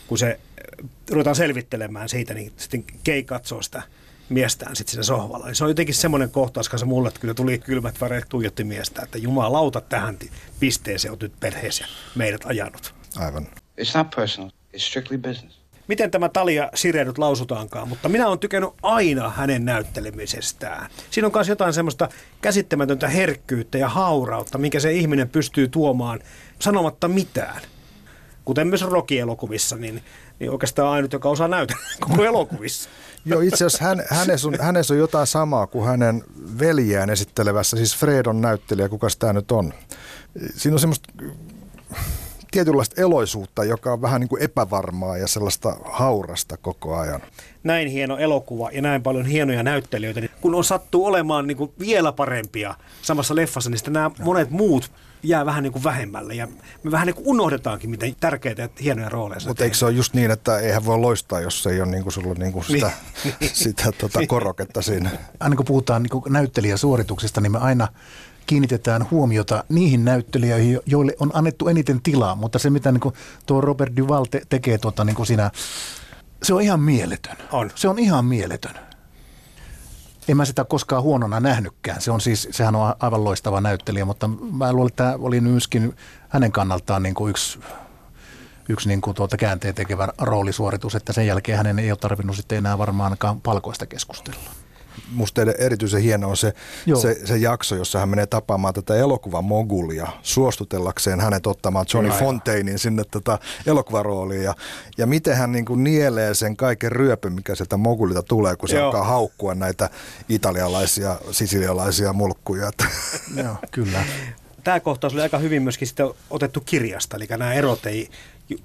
[SPEAKER 3] kun se äh, ruvetaan selvittelemään siitä, niin sitten Kei katsoo sitä miestään sitten siinä sohvalla. Niin se on jotenkin semmoinen kohtaus, kanssa mulle, että kyllä tuli kylmät väreet tuijotti miestä, että jumalauta tähän ti- pisteeseen on nyt perheessä meidät ajanut.
[SPEAKER 1] Aivan.
[SPEAKER 5] It's not personal. It's strictly business.
[SPEAKER 3] miten tämä Talia Sire nyt lausutaankaan, mutta minä olen tykännyt aina hänen näyttelemisestään. Siinä on myös jotain semmoista käsittämätöntä herkkyyttä ja haurautta, minkä se ihminen pystyy tuomaan sanomatta mitään. Kuten myös Rocky-elokuvissa, niin, niin oikeastaan ainut, joka osaa näytellä <laughs> koko elokuvissa.
[SPEAKER 1] Joo, itse asiassa hän, hänessä, on, hänessä on jotain samaa kuin hänen veljään esittelevässä, siis Fredon näyttelijä, kuka tämä nyt on. Siinä on semmoista tietynlaista eloisuutta, joka on vähän niin kuin epävarmaa ja sellaista haurasta koko ajan.
[SPEAKER 3] Näin hieno elokuva ja näin paljon hienoja näyttelijöitä, niin kun on sattuu olemaan niin kuin vielä parempia samassa leffassa, niin sitten nämä monet muut jää vähän niin kuin vähemmälle ja me vähän niin kuin unohdetaankin, miten tärkeitä ja hienoja rooleja se
[SPEAKER 1] Mutta eikö se ole just niin, että eihän voi loistaa, jos ei ole niin kuin sulla niin kuin sitä,
[SPEAKER 3] Niin. <laughs>
[SPEAKER 1] sitä tota koroketta siinä.
[SPEAKER 2] aina kun puhutaan niin kuin näyttelijäsuorituksista, niin me aina kiinnitetään huomiota niihin näyttelijöihin, jo- joille on annettu eniten tilaa. Mutta se, mitä niin kuin tuo Robert Duval te- tekee tuota, niin kuin siinä, se on ihan mieletön.
[SPEAKER 3] On.
[SPEAKER 2] Se on ihan mieletön. En mä sitä koskaan huonona nähnytkään. Se on siis, sehän on aivan loistava näyttelijä, mutta mä luulen, että tämä oli myöskin hänen kannaltaan niin kuin yksi yksi niin kuin tuota käänteen tekevä roolisuoritus, että sen jälkeen hänen ei ole tarvinnut sitten enää varmaankaan palkoista keskustella.
[SPEAKER 1] Musta erityisen hieno on se,
[SPEAKER 2] Joo.
[SPEAKER 1] se, se jakso, jossa hän menee tapaamaan tätä elokuvan mogulia suostutellakseen hänet ottamaan Johnny
[SPEAKER 2] Aivan.
[SPEAKER 1] Fontainin sinne tätä elokuvarooliin. Ja, ja miten hän niin kuin nielee sen kaiken ryöpyn, mikä sieltä mogulilta tulee, kun se
[SPEAKER 3] Joo.
[SPEAKER 1] alkaa haukkua näitä italialaisia, sisilialaisia mulkkuja. <laughs>
[SPEAKER 2] Joo, kyllä.
[SPEAKER 3] Tämä kohtaus oli aika hyvin myöskin sitten otettu kirjasta, eli nämä erot ei,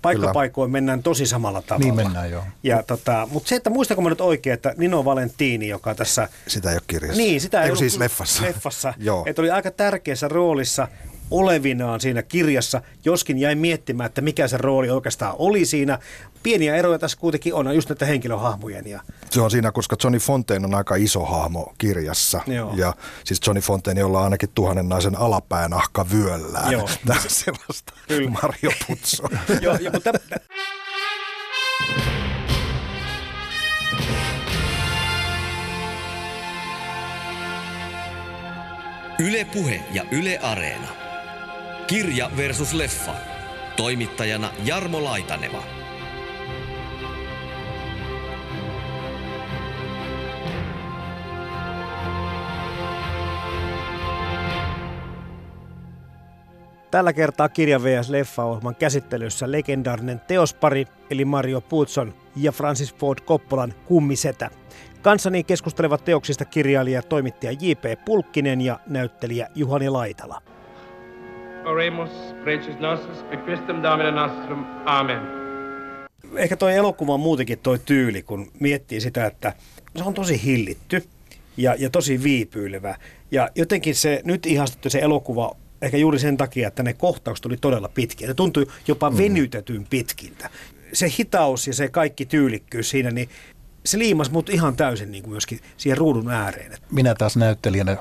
[SPEAKER 3] paikkapaikoin mennään tosi samalla tavalla.
[SPEAKER 2] Niin mennään, joo.
[SPEAKER 3] Ja tota, mutta se, että muistako mä nyt oikein, että Nino Valentini, joka tässä
[SPEAKER 1] Sitä ei ole kirjassa.
[SPEAKER 3] Niin, sitä ei
[SPEAKER 1] Eiku
[SPEAKER 3] ollut
[SPEAKER 1] siis leffassa.
[SPEAKER 3] leffassa <laughs>
[SPEAKER 1] Joo.
[SPEAKER 3] Että oli aika tärkeässä roolissa olevinaan siinä kirjassa, joskin jäi miettimään, että mikä se rooli oikeastaan oli siinä. Pieniä eroja tässä kuitenkin on, just näitä henkilöhahmojen. Ja,
[SPEAKER 1] Se on siinä, koska Johnny Fontaine on aika iso hahmo kirjassa.
[SPEAKER 3] Joo.
[SPEAKER 1] Ja siis Johnny Fontaine, jolla on ainakin tuhannen naisen alapäännahka vyöllään.
[SPEAKER 3] Joo. <laughs>
[SPEAKER 1] Tämä on sellaista
[SPEAKER 3] Kyllä.
[SPEAKER 1] Mario Puzzo. <laughs>
[SPEAKER 3] joo, ja, mutta,
[SPEAKER 8] Yle Puhe ja Yle Areena. Kirja versus leffa. Toimittajana Jarmo Laitaneva.
[SPEAKER 3] Tällä kertaa kirja vs. leffa-ohjelman käsittelyssä legendaarinen teospari, eli Mario Puzon ja Francis Ford Coppolan kummisetä. Kanssani keskustelevat teoksista kirjailija ja toimittaja J.P. Pulkkinen ja näyttelijä Juhani Laitala.
[SPEAKER 7] Oremus, preces nostus, per Christum Domine nostrum. Amen.
[SPEAKER 3] Ehkä toi elokuva on muutenkin toi tyyli, kun miettii sitä, että se on tosi hillitty ja, ja tosi viipyilevä. Ja jotenkin se nyt ihastettu se elokuva ehkä juuri sen takia, että ne kohtaukset oli todella pitkiä. Ne tuntui jopa venytetyn pitkiltä. Se hitaus ja se kaikki tyylikkyys siinä, niin se liimas mut ihan täysin niin kuin myöskin siihen ruudun ääreen.
[SPEAKER 2] Minä taas näyttelijänä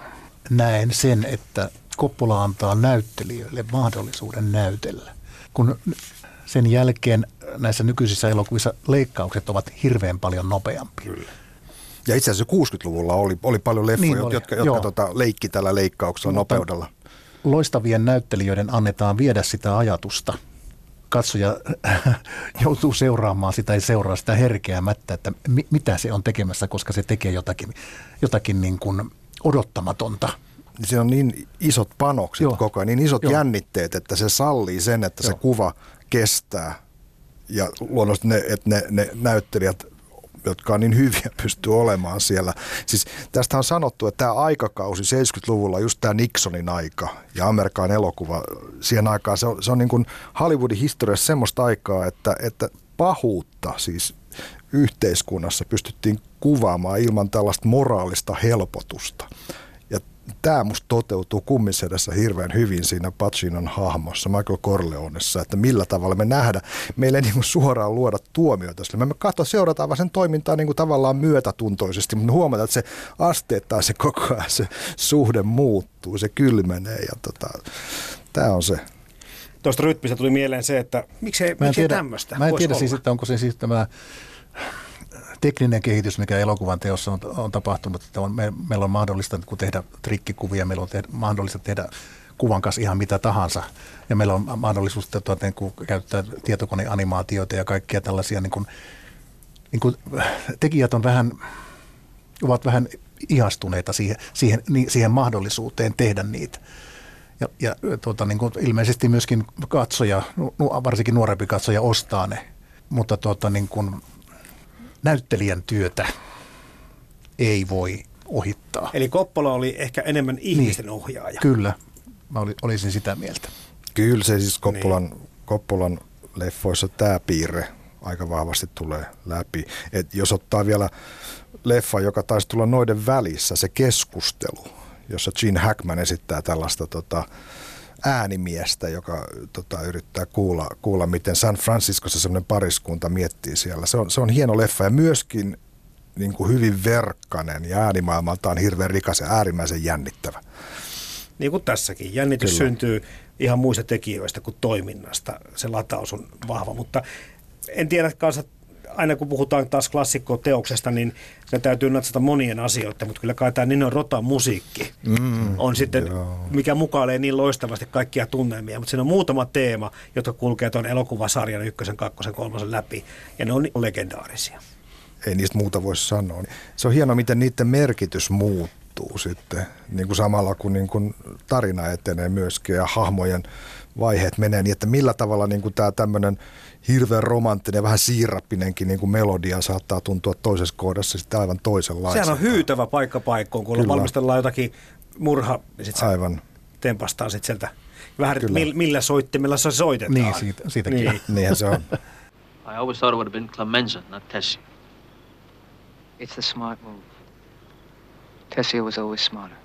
[SPEAKER 2] näen sen, että Koppola antaa näyttelijöille mahdollisuuden näytellä. Kun sen jälkeen näissä nykyisissä elokuvissa leikkaukset ovat hirveän paljon nopeampia. Kyllä.
[SPEAKER 1] Ja itse asiassa 60-luvulla oli, oli paljon leffoja,
[SPEAKER 2] Niin
[SPEAKER 1] niin
[SPEAKER 2] oli,
[SPEAKER 1] jotka, jotka
[SPEAKER 2] joo.
[SPEAKER 1] tota, leikki tällä leikkauksella
[SPEAKER 2] Mutta-
[SPEAKER 1] nopeudella.
[SPEAKER 2] Loistavien näyttelijöiden annetaan viedä sitä ajatusta. Katsoja <laughs> joutuu seuraamaan sitä ja seuraa sitä herkeämättä, että mi- mitä se on tekemässä, koska se tekee jotakin, jotakin niin kuin odottamatonta.
[SPEAKER 1] Niin Siinä on niin isot panokset
[SPEAKER 2] Joo.
[SPEAKER 1] Koko ajan, niin isot
[SPEAKER 2] Joo.
[SPEAKER 1] Jännitteet, että se sallii sen, että. Joo. se kuva kestää. Ja luonnollisesti ne, että ne, ne näyttelijät, jotka on niin hyviä, <laughs> pystyy olemaan siellä. Siis tästä on sanottu, että tämä aikakausi 70-luvulla, just tämä Nixonin aika ja Amerikan elokuva, siihen aikaan se on, se on niin kuin Hollywoodin historiassa semmoista aikaa, että, että pahuutta siis yhteiskunnassa pystyttiin kuvaamaan ilman tällaista moraalista helpotusta. Tämä musta toteutuu kummisedessä hirveän hyvin siinä Pacinon hahmossa, Michael Corleonessa, että millä tavalla me nähdään. Meillä ei niinku suoraan luoda tuomioita sille. Me katso, seurataan vaan sen toimintaa niinku tavallaan myötätuntoisesti, mutta me huomataan, että se asteittain se koko ajan se suhde muuttuu, se kylmenee ja tota, tämä on se.
[SPEAKER 3] Tuosta rytmistä tuli mieleen se, että miksei,
[SPEAKER 2] Mä en
[SPEAKER 3] miksei
[SPEAKER 2] tiedä,
[SPEAKER 3] tämmöistä
[SPEAKER 2] mä en tiedä siis,
[SPEAKER 3] olla?
[SPEAKER 2] että onko se siis tämä tekninen kehitys, mikä elokuvan teossa on, on tapahtunut, että on, me, meillä on mahdollista kun tehdä trikkikuvia, meillä on tehdä, mahdollista tehdä kuvan kanssa ihan mitä tahansa. Ja meillä on mahdollisuus tuota, niin kuin, käyttää tietokoneanimaatioita ja kaikkia tällaisia, niin kuin, niin kuin, tekijät on vähän, ovat vähän ihastuneita siihen, siihen, niin- siihen mahdollisuuteen tehdä niitä. Ja, ja tuota, niin kuin ilmeisesti myöskin katsoja, varsinkin nuorempi katsoja ostaa ne, mutta tuota, niin kuin näyttelijän työtä ei voi ohittaa.
[SPEAKER 3] Eli Koppola oli ehkä enemmän ihmisten ohjaaja.
[SPEAKER 2] Kyllä, mä oli, olisin sitä mieltä.
[SPEAKER 1] Kyllä se siis Koppolan, niin. Koppolan leffoissa tämä piirre aika vahvasti tulee läpi. Et jos ottaa vielä leffa, joka taisi tulla noiden välissä, se keskustelu, jossa Gene Hackman esittää tällaista tota, äänimiestä, joka tota, yrittää kuulla, kuulla, miten San Franciscossa semmoinen pariskunta miettii siellä. Se on, se on hieno leffa ja myöskin niin kuin hyvin verkkanen ja äänimaailmaltaan hirveän rikas ja äärimmäisen jännittävä.
[SPEAKER 3] Niin kuin tässäkin. Jännitys
[SPEAKER 1] Kyllä.
[SPEAKER 3] syntyy ihan muista tekijöistä kuin toiminnasta. Se lataus on vahva, mutta en tiedä kanssa, aina kun puhutaan taas klassikkoteoksesta, niin se täytyy natsata monien asioiden, mutta kyllä kai tämä Nino Rotan musiikki mm, on sitten, joo. mikä mukailee niin loistavasti kaikkia tunnelmia, mutta siinä on muutama teema, jotka kulkee tuon elokuvasarjan ykkösen, kakkosen, kolmosen läpi, ja ne on legendaarisia.
[SPEAKER 1] Ei niistä muuta voi sanoa. Se on hienoa, miten niiden merkitys muuttuu sitten, niin kuin samalla kun, niin kuin tarina etenee myöskin ja hahmojen vaiheet menee, niin että millä tavalla niin kuin tämä tämmöinen hirveän romanttinen ja vähän siirappinenkin niin kuin melodia saattaa tuntua toisessa kohdassa sitten aivan toisenlaista.
[SPEAKER 3] Sehän on hyytävä paikka paikkoon, kun Kyllä. valmistellaan jotakin murha, niin sitten
[SPEAKER 1] aivan.
[SPEAKER 3] tempastaa sitten sieltä vähän, että millä soittimella se soitetaan.
[SPEAKER 2] Niin, siitä, siitäkin.
[SPEAKER 1] Niin. <laughs> Niinhän se on.
[SPEAKER 9] I always thought it would have been Clemenza, not Tessie.
[SPEAKER 10] It's the smart move. Tessie was always smarter.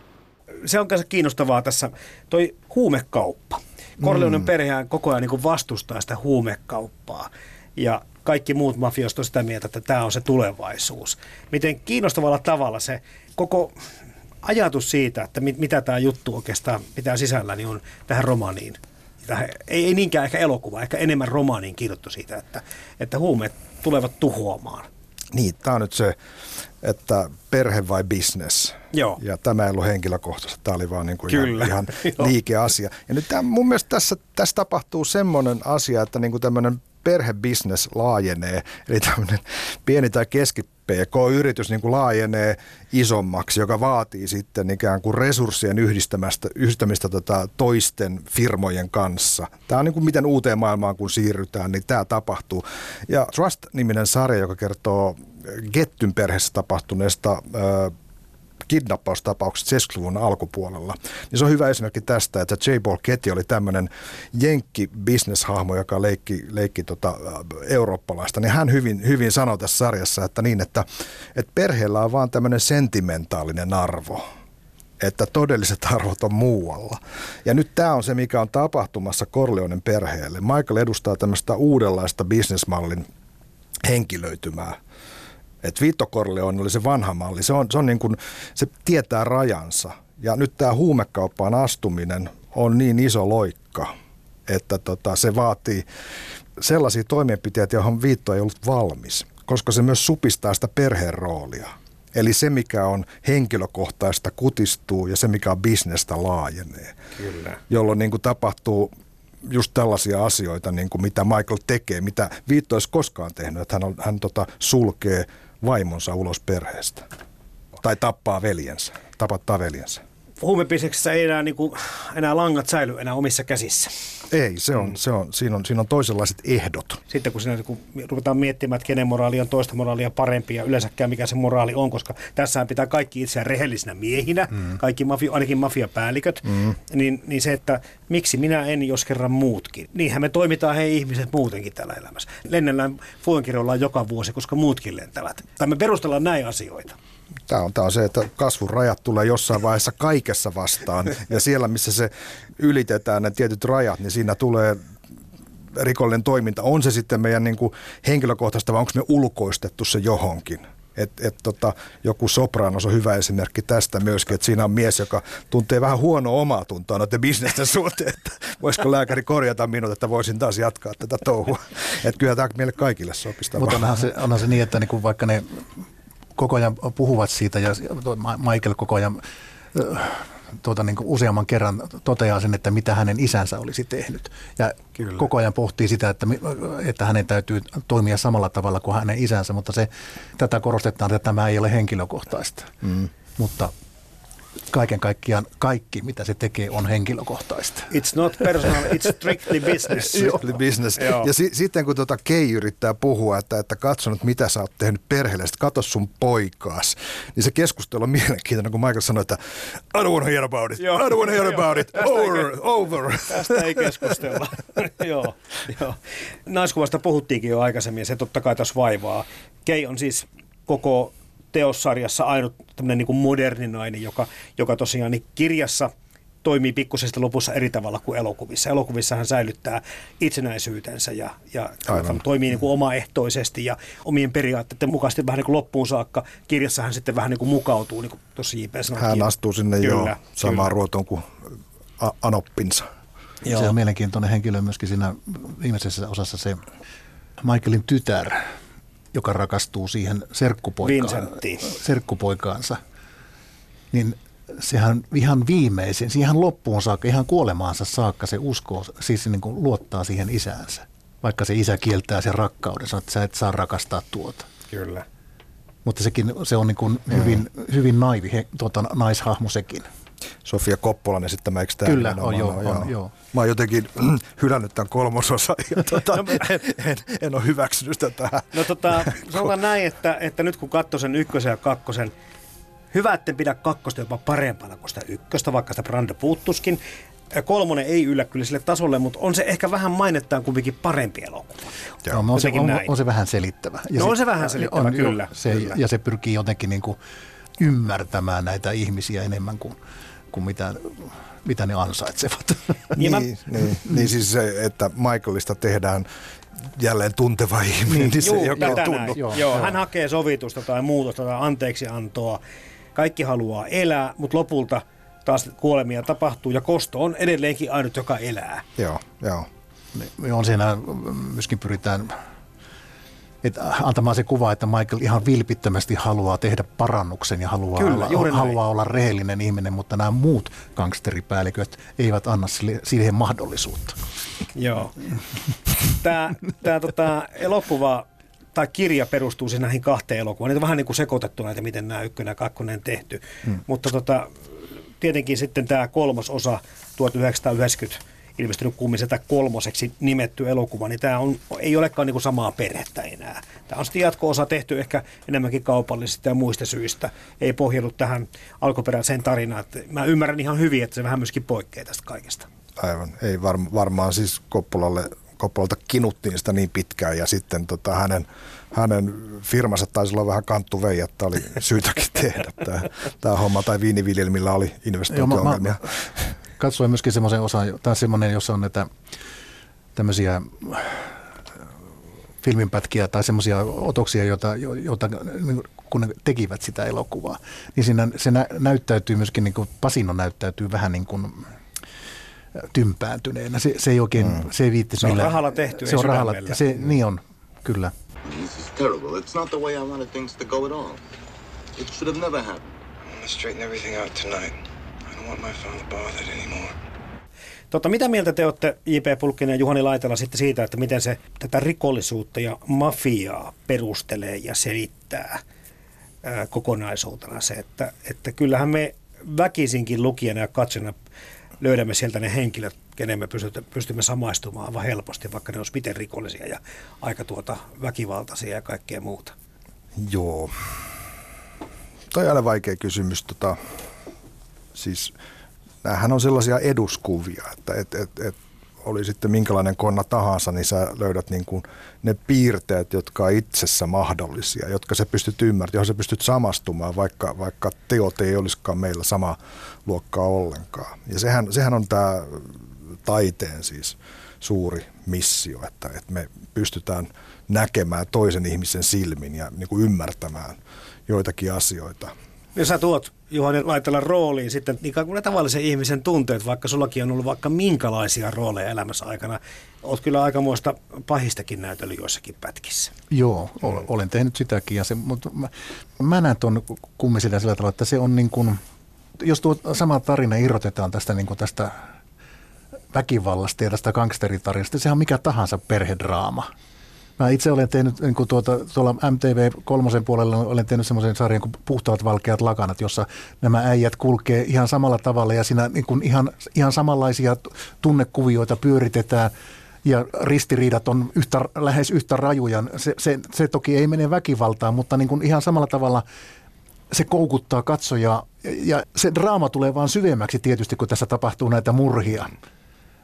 [SPEAKER 3] Se on kanssa kiinnostavaa tässä, toi huumekauppa. Corleonen mm. perhehän koko ajan niin vastustaa sitä huumekauppaa. Ja kaikki muut mafiosta on sitä mieltä, että tämä on se tulevaisuus. Miten kiinnostavalla tavalla se koko ajatus siitä, että mit, mitä tämä juttu oikeastaan pitää sisällä, niin on tähän romaniin. Tähän, ei, ei niinkään ehkä elokuva, ehkä enemmän romaaniin kirjoittu siitä, että, että huumeet tulevat tuhoamaan.
[SPEAKER 1] Niin, tämä on nyt se, että perhe vai business.
[SPEAKER 3] Joo.
[SPEAKER 1] Ja tämä ei ollut henkilökohtaisesti, tämä oli vaan niin kuin Kyllä. ihan, <laughs> ihan liikeasia. Ja nyt tämä, mun mielestä tässä, tässä tapahtuu semmoinen asia, että niin kuin tämmöinen perhebisnes laajenee, eli tämmöinen pieni tai keski PK-yritys niin kuin laajenee isommaksi, joka vaatii sitten ikään kuin resurssien yhdistämistä, yhdistämistä tota toisten firmojen kanssa. Tämä on niin kuin miten uuteen maailmaan kun siirrytään, niin tämä tapahtuu. Ja Trust-niminen sarja, joka kertoo Gettyn perheessä tapahtuneesta kidnappaustapauksesta 70-luvun alkupuolella. Niin se on hyvä esimerkki tästä, että J. Paul Ketty oli tämmöinen jenkki bisneshahmo, joka leikki, leikki tota, eurooppalaista. Niin hän hyvin, hyvin sanoi tässä sarjassa, että niin, että, että perheellä on vaan tämmöinen sentimentaalinen arvo että todelliset <laughs> arvot on muualla. Ja nyt tämä on se, mikä on tapahtumassa Corleonen perheelle. Michael edustaa tämmöistä uudenlaista bisnesmallin henkilöitymää että Vito Corleone oli se vanha malli. Se, on, se, on niin kuin, se tietää rajansa. Ja nyt tämä huumekauppaan astuminen on niin iso loikka, että tota, se vaatii sellaisia toimenpiteitä, joihin Viitto ei ollut valmis, koska se myös supistaa sitä perheen roolia. Eli se, mikä on henkilökohtaista, kutistuu ja se, mikä on bisnestä, laajenee.
[SPEAKER 3] Kyllä.
[SPEAKER 1] Jolloin niin kuin tapahtuu just tällaisia asioita, niin kuin mitä Michael tekee, mitä Viitto olisi koskaan tehnyt, että hän, on, hän tota, sulkee vaimonsa ulos perheestä. Tai tappaa veljensä, tapattaa veljensä.
[SPEAKER 3] Huumepiseksessä ei enää, niin kuin, enää langat säily enää omissa käsissä.
[SPEAKER 1] Ei, se on, mm. se on, siinä, on, siinä on toisenlaiset ehdot.
[SPEAKER 3] Sitten kun, siinä, kun ruvetaan miettimään, että kenen moraali on toista moraalia parempi ja yleensäkään mikä se moraali on, koska tässä pitää kaikki itseään rehellisinä miehinä, mm. kaikki mafia, ainakin mafiapäälliköt, mm. niin, niin se, että miksi minä en, jos kerran muutkin. Niinhän me toimitaan he ihmiset muutenkin tällä elämässä. Lennellään fuonkirjoillaan joka vuosi, koska muutkin lentävät. Tai me perustellaan näin asioita.
[SPEAKER 1] Tämä on, tämä on se, että kasvun rajat tulee jossain vaiheessa kaikessa vastaan. <laughs> Ja siellä, missä se ylitetään ne tietyt rajat, niin siinä tulee rikollinen toiminta. On se sitten meidän niin kuin henkilökohtaista vai onko me ulkoistettu se johonkin? Et, et tota, joku Sopranos on hyvä esimerkki tästä myöskin, että siinä on mies, joka tuntee vähän huonoa omaa tuntoa noiden bisnesten suhteen, että voisiko lääkäri korjata minut, että voisin taas jatkaa tätä touhua. Että kyllä tämä meille kaikille sopista.
[SPEAKER 2] Mutta onhan se, onhan se niin, että niin kuin vaikka ne koko ajan puhuvat siitä ja Michael koko ajan tuota, niin kuin useamman kerran toteaa sen, että mitä hänen isänsä olisi tehnyt. Ja Kyllä. koko ajan pohtii sitä, että, että hänen täytyy toimia samalla tavalla kuin hänen isänsä, mutta se, tätä korostetaan, että tämä ei ole henkilökohtaista. Mm. Mutta kaiken kaikkiaan kaikki, mitä se tekee, on henkilökohtaista.
[SPEAKER 3] It's not personal, it's strictly business. <laughs>
[SPEAKER 1] strictly business. ja si- sitten kun tuota Kei yrittää puhua, että, että katsonut mitä sä oot tehnyt perheelle, katso sun poikaas, niin se keskustelu on mielenkiintoinen, kun Michael sanoi, että I don't want to hear about it, Joo. I don't want to hear about it, over,
[SPEAKER 3] ei,
[SPEAKER 1] over.
[SPEAKER 3] Tästä ei keskustella. <laughs> joo, joo. Naiskuvasta puhuttiinkin jo aikaisemmin ja se totta kai tässä vaivaa. Kei on siis koko teossarjassa ainut tämmöinen niin kuin moderni nainen, joka, joka tosiaan niin kirjassa toimii pikkusesta lopussa eri tavalla kuin elokuvissa. Elokuvissa hän säilyttää itsenäisyytensä ja, ja toimii niin kuin omaehtoisesti ja omien periaatteiden mukaisesti vähän niin kuin loppuun saakka. Kirjassa hän sitten vähän niin kuin mukautuu, niin kuin tuossa JP sanoi.
[SPEAKER 1] Hän astuu sinne kyllä, jo samaan ruotoon kuin Anoppinsa.
[SPEAKER 2] Joo. Se on mielenkiintoinen henkilö myöskin siinä viimeisessä osassa se Michaelin tytär, joka rakastuu siihen serkkupoikaan, serkkupoikaansa, niin sehän ihan viimeisin, siihen loppuun saakka, ihan kuolemaansa saakka se uskoo, siis niin kuin luottaa siihen isäänsä. Vaikka se isä kieltää sen rakkauden, sanoo, että sä et saa rakastaa tuota.
[SPEAKER 3] Kyllä.
[SPEAKER 2] Mutta sekin, se on niin kuin hyvin, hyvin naivi he, tuota, naishahmo sekin.
[SPEAKER 1] Sofia Koppolan esittämä, eikö tämä
[SPEAKER 2] Kyllä, on, joo, on, joo.
[SPEAKER 1] Mä oon jotenkin <clears throat> hylännyt tämän kolmososa ja <laughs> tota, en, en, en, ole hyväksynyt sitä tähän.
[SPEAKER 3] No tota, <laughs> sanotaan näin, että, että nyt kun katsoo sen ykkösen ja kakkosen, hyvä, että pidä kakkosta jopa parempana kuin sitä ykköstä, vaikka sitä Brando puuttuskin. Kolmonen ei yllä kyllä sille tasolle, mutta on se ehkä vähän mainettaan kumminkin parempi elokuva.
[SPEAKER 2] Joo, on, se, on, on se vähän selittävä.
[SPEAKER 3] No on se vähän selittävä,
[SPEAKER 2] on,
[SPEAKER 3] kyllä,
[SPEAKER 2] joo, Se,
[SPEAKER 3] kyllä.
[SPEAKER 2] Ja se pyrkii jotenkin niin kuin ymmärtämään näitä ihmisiä enemmän kuin, kuin mitä, mitä ne ansaitsevat. <laughs>
[SPEAKER 3] Niin
[SPEAKER 1] Niin, niin, niin siis se, että Michaelista tehdään jälleen tunteva ihminen, niin, niin se
[SPEAKER 3] Juu,
[SPEAKER 1] ei oikein tunnu.
[SPEAKER 3] Joo, joo. Hän hakee sovitusta tai muutosta tai anteeksiantoa. Kaikki haluaa elää, mutta lopulta taas kuolemia tapahtuu ja kosto on edelleenkin ainut, joka elää.
[SPEAKER 1] Joo, joo.
[SPEAKER 2] Me on siinä myöskin pyritään että antamaan se kuva, että Michael ihan vilpittömästi haluaa tehdä parannuksen ja haluaa,
[SPEAKER 3] Kyllä,
[SPEAKER 2] olla, haluaa olla rehellinen ihminen, mutta nämä muut gangsteripäälliköt eivät anna sille, siihen mahdollisuutta.
[SPEAKER 3] Joo. Tämä, tämä tota, elokuva tai kirja perustuu siis näihin kahteen elokuvaan. Niitä on vähän niin kuin sekoitettu näitä, miten nämä ykkönen ja kakkonen tehty. Hmm. Mutta tota, tietenkin sitten tämä kolmas osa 1990 ilmestynyt kummisetä kolmoseksi nimetty elokuva, niin tämä on, ei olekaan niin kuin samaa perhettä enää. Tämä on sitten jatko-osa tehty ehkä enemmänkin kaupallisista ja muista syistä. Ei pohjaudu tähän alkuperäiseen tarinaan. Että Mä ymmärrän ihan hyvin, että se vähän myöskin poikkeaa tästä kaikesta.
[SPEAKER 1] Aivan. Ei var, varmaan siis Koppolalle, Koppolalta kinuttiin sitä niin pitkään ja sitten tota, hänen, hänen firmansa taisi olla vähän kanttu vei, että oli syytäkin tehdä tämä, tämä homma. Tai viiniviljelmillä oli investointiongelmia.
[SPEAKER 2] Joo, mä- Katsoin myöskin semmoisen osan, tai semmoinen, jossa on näitä tämmöisiä äh, filminpätkiä tai semmoisia otoksia, joita, jo- joita niin kun ne tekivät sitä elokuvaa, niin siinä se nä, näyttäytyy myöskin, niin kuin Pasino näyttäytyy vähän niin kuin äh, tympääntyneenä. Se, se ei oikein, mm. se ei viittisi
[SPEAKER 3] Se on
[SPEAKER 2] millään-
[SPEAKER 3] rahalla tehty,
[SPEAKER 2] Se on rahalla, se, niin on, kyllä.
[SPEAKER 11] This is terrible. It's not the way I wanted things to go at all. It should have never happened.
[SPEAKER 12] I'm gonna straighten everything out tonight. I don't want my father bothered anymore.
[SPEAKER 3] Tota, mitä mieltä te olette, J.P. Pulkkinen ja Juhani Laitela, sitten siitä, että miten se tätä rikollisuutta ja mafiaa perustelee ja selittää ää, kokonaisuutena se, että, että kyllähän me väkisinkin lukijana ja katsojana löydämme sieltä ne henkilöt, kenen me pystymme, pystymme samaistumaan aivan helposti, vaikka ne olisi miten rikollisia ja aika tuota väkivaltaisia ja kaikkea muuta.
[SPEAKER 1] Joo. Toi on aina vaikea kysymys. Tota, siis näähän on sellaisia eduskuvia, että et, et, et, oli sitten minkälainen konna tahansa, niin sä löydät niin kuin ne piirteet, jotka on itsessä mahdollisia, jotka sä pystyt ymmärtämään, johon sä pystyt samastumaan, vaikka, vaikka teot ei olisikaan meillä sama luokkaa ollenkaan. Ja sehän, sehän on tämä taiteen siis suuri missio, että, että me pystytään näkemään toisen ihmisen silmin ja niin kuin ymmärtämään joitakin asioita.
[SPEAKER 3] Ja sä tuot Juhani Laitella rooliin sitten ikään kuin ne tavallisen ihmisen tunteet, vaikka sullakin on ollut vaikka minkälaisia rooleja elämässä aikana. Oot kyllä aikamoista pahistakin näytellyt joissakin pätkissä.
[SPEAKER 2] Joo, ol- olen tehnyt sitäkin. Ja se, mutta mä, mä näen tuon kummisilla sillä tavalla, että se on niin kuin, jos tuo sama tarina irrotetaan tästä, niin kuin tästä väkivallasta ja tästä gangsteritarinasta, sehän on mikä tahansa perhedraama. Mä itse olen tehnyt niin kuin tuota, tuolla MTV kolmosen puolella olen tehnyt semmoisen sarjan kuin Puhtaat valkeat lakanat, jossa nämä äijät kulkee ihan samalla tavalla ja siinä niin kuin ihan, ihan samanlaisia tunnekuvioita pyöritetään ja ristiriidat on yhtä, lähes yhtä rajuja. Se, se, se toki ei mene väkivaltaan, mutta niin kuin ihan samalla tavalla se koukuttaa katsojaa ja se draama tulee vaan syvemmäksi tietysti, kun tässä tapahtuu näitä murhia.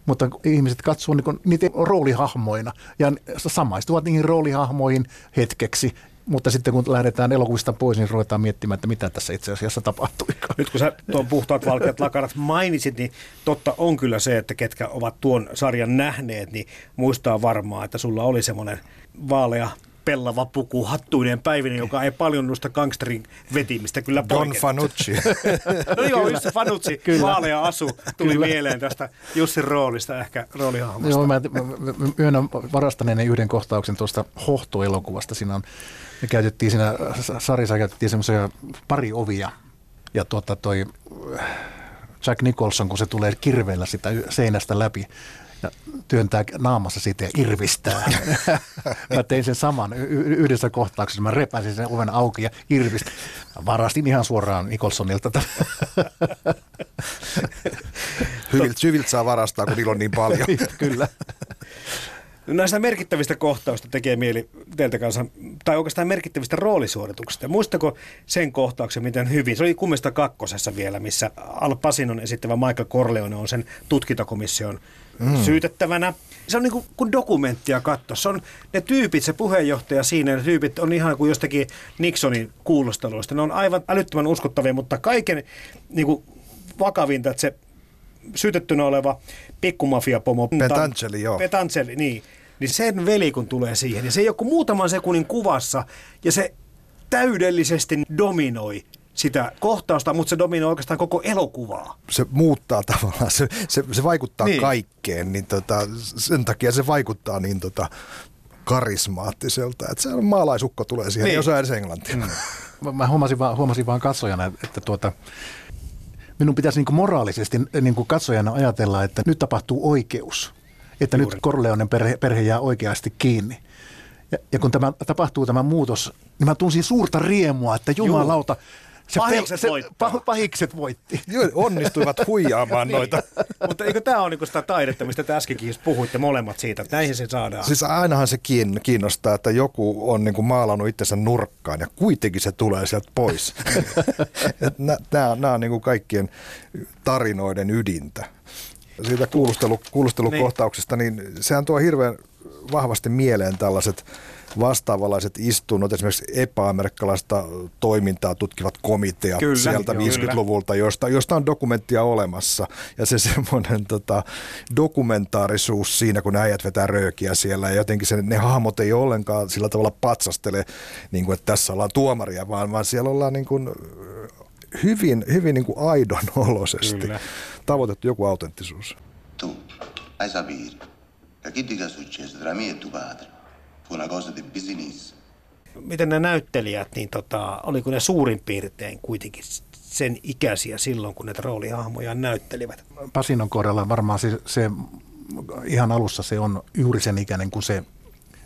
[SPEAKER 2] Mutta ihmiset katsoo niin niitä roolihahmoina ja samaistuvat niihin roolihahmoihin hetkeksi. Mutta sitten kun lähdetään elokuvista pois, niin ruvetaan miettimään, että mitä tässä itse asiassa tapahtui.
[SPEAKER 3] Nyt kun sä tuon puhtaat valkeat lakarat mainitsit, niin totta on kyllä se, että ketkä ovat tuon sarjan nähneet, niin muistaa varmaan, että sulla oli semmoinen vaalea pellava puku hattuinen päivinen, joka ei paljon noista gangsterin vetimistä kyllä
[SPEAKER 1] Don
[SPEAKER 3] poikennut.
[SPEAKER 1] Fanucci. <laughs>
[SPEAKER 3] No joo, just se Fanucci,
[SPEAKER 2] Kyllä.
[SPEAKER 3] vaalea asu, tuli
[SPEAKER 2] Kyllä.
[SPEAKER 3] mieleen tästä Jussin roolista, ehkä roolihahmosta.
[SPEAKER 2] Joo, mä, mä, mä myönnän varastaneeni yhden kohtauksen tuosta Hohto-elokuvasta. Siinä on, me käytettiin siinä sarjassa käytettiin semmoisia pari ovia. Ja tuota toi äh, Jack Nicholson, kun se tulee kirveellä sitä seinästä läpi ja työntää naamassa siitä ja irvistää. <laughs> mä tein sen saman yhdessä kohtauksessa. Mä repäsin sen oven auki ja irvistin. Mä varastin ihan suoraan Nicholsonilta. tämän. <laughs>
[SPEAKER 1] Hyviltä, syviltä saa varastaa, kun niillä on niin paljon. <laughs>
[SPEAKER 2] Kyllä.
[SPEAKER 3] Näistä merkittävistä kohtausta tekee mieli teiltä kanssa, tai oikeastaan merkittävistä roolisuorituksista. Muistako sen kohtauksen, miten hyvin? Se oli kummista kakkosessa vielä, missä Al Pacinon esittävä Michael Corleone on sen tutkintakomission mm. syytettävänä. Se on niin kuin, kun dokumenttia katsoa. Se on ne tyypit, se puheenjohtaja siinä, ne tyypit on ihan kuin jostakin Nixonin kuulusteluista. Ne on aivan älyttömän uskottavia, mutta kaiken niin kuin, vakavinta, että se syytettynä oleva pikkumafiapomo.
[SPEAKER 1] Petangeli, joo.
[SPEAKER 3] Petangeli, niin. Niin sen veli kun tulee siihen, ja se ei ole kuin muutaman sekunnin kuvassa, ja se täydellisesti dominoi sitä kohtausta, mutta se dominoi oikeastaan koko elokuvaa.
[SPEAKER 1] se muuttaa <laughs> tavallaan, se, se, se vaikuttaa
[SPEAKER 3] Niin.
[SPEAKER 1] niin. kaikkeen, niin tota, sen takia se vaikuttaa niin tota, karismaattiselta, että se on maalaisukko tulee siihen,
[SPEAKER 3] Niin.
[SPEAKER 1] osaa edes englantia. Mm.
[SPEAKER 2] Mä- huomasin vaan, huomasin vaan katsojana, että tuota, minun pitäisi niin moraalisesti niin katsojana ajatella, että nyt tapahtuu oikeus. Että
[SPEAKER 3] Juuri.
[SPEAKER 2] nyt Corleonen perhe, perhe jää oikeasti kiinni. Ja, ja kun tämä tapahtuu tämä muutos, niin mä tunsin suurta riemua, että jumalauta, se,
[SPEAKER 3] Pahikset
[SPEAKER 2] se
[SPEAKER 3] voittaa.
[SPEAKER 2] pah, pahikset voitti.
[SPEAKER 1] Joo, onnistuivat <laughs> huijaamaan
[SPEAKER 3] Niin.
[SPEAKER 1] noita.
[SPEAKER 3] Mutta eikö tämä ole niinku sitä taidetta, mistä te äskenkin just puhuitte molemmat siitä, että näihin se saadaan.
[SPEAKER 1] Siis ainahan se kiin- kiinnostaa, että joku on niin kuin maalannut itsensä nurkkaan ja kuitenkin se tulee sieltä pois. <laughs> Nämä on niin kuin kaikkien tarinoiden ydintä. Siitä kuulustelu, kuulustelukohtauksesta, niin sehän tuo hirveän vahvasti mieleen tällaiset vastaavanlaiset istunnot, esimerkiksi epäamerikkalaista toimintaa tutkivat komiteat
[SPEAKER 3] Kyllä,
[SPEAKER 1] sieltä
[SPEAKER 3] joo,
[SPEAKER 1] 50-luvulta, josta, josta on dokumenttia olemassa. Ja se <laughs> semmoinen tota, dokumentaarisuus siinä, kun äijät vetää röökiä siellä ja jotenkin se, ne hahmot ei ollenkaan sillä tavalla patsastele, niin kuin, että tässä ollaan tuomaria, vaan, vaan siellä ollaan niin kuin, hyvin, hyvin niin kuin aidon <laughs> oloisesti
[SPEAKER 3] Kyllä.
[SPEAKER 1] tavoitettu joku autenttisuus.
[SPEAKER 11] Tu, hai sapere che ti è successo tra me e tuo padre una cosa di business.
[SPEAKER 3] Miten ne näyttelijät, niin tota, oliko ne suurin piirtein kuitenkin sen ikäisiä silloin, kun ne roolihahmoja näyttelivät?
[SPEAKER 2] Pasinon kohdalla varmaan se, se ihan alussa se on juuri sen ikäinen kuin se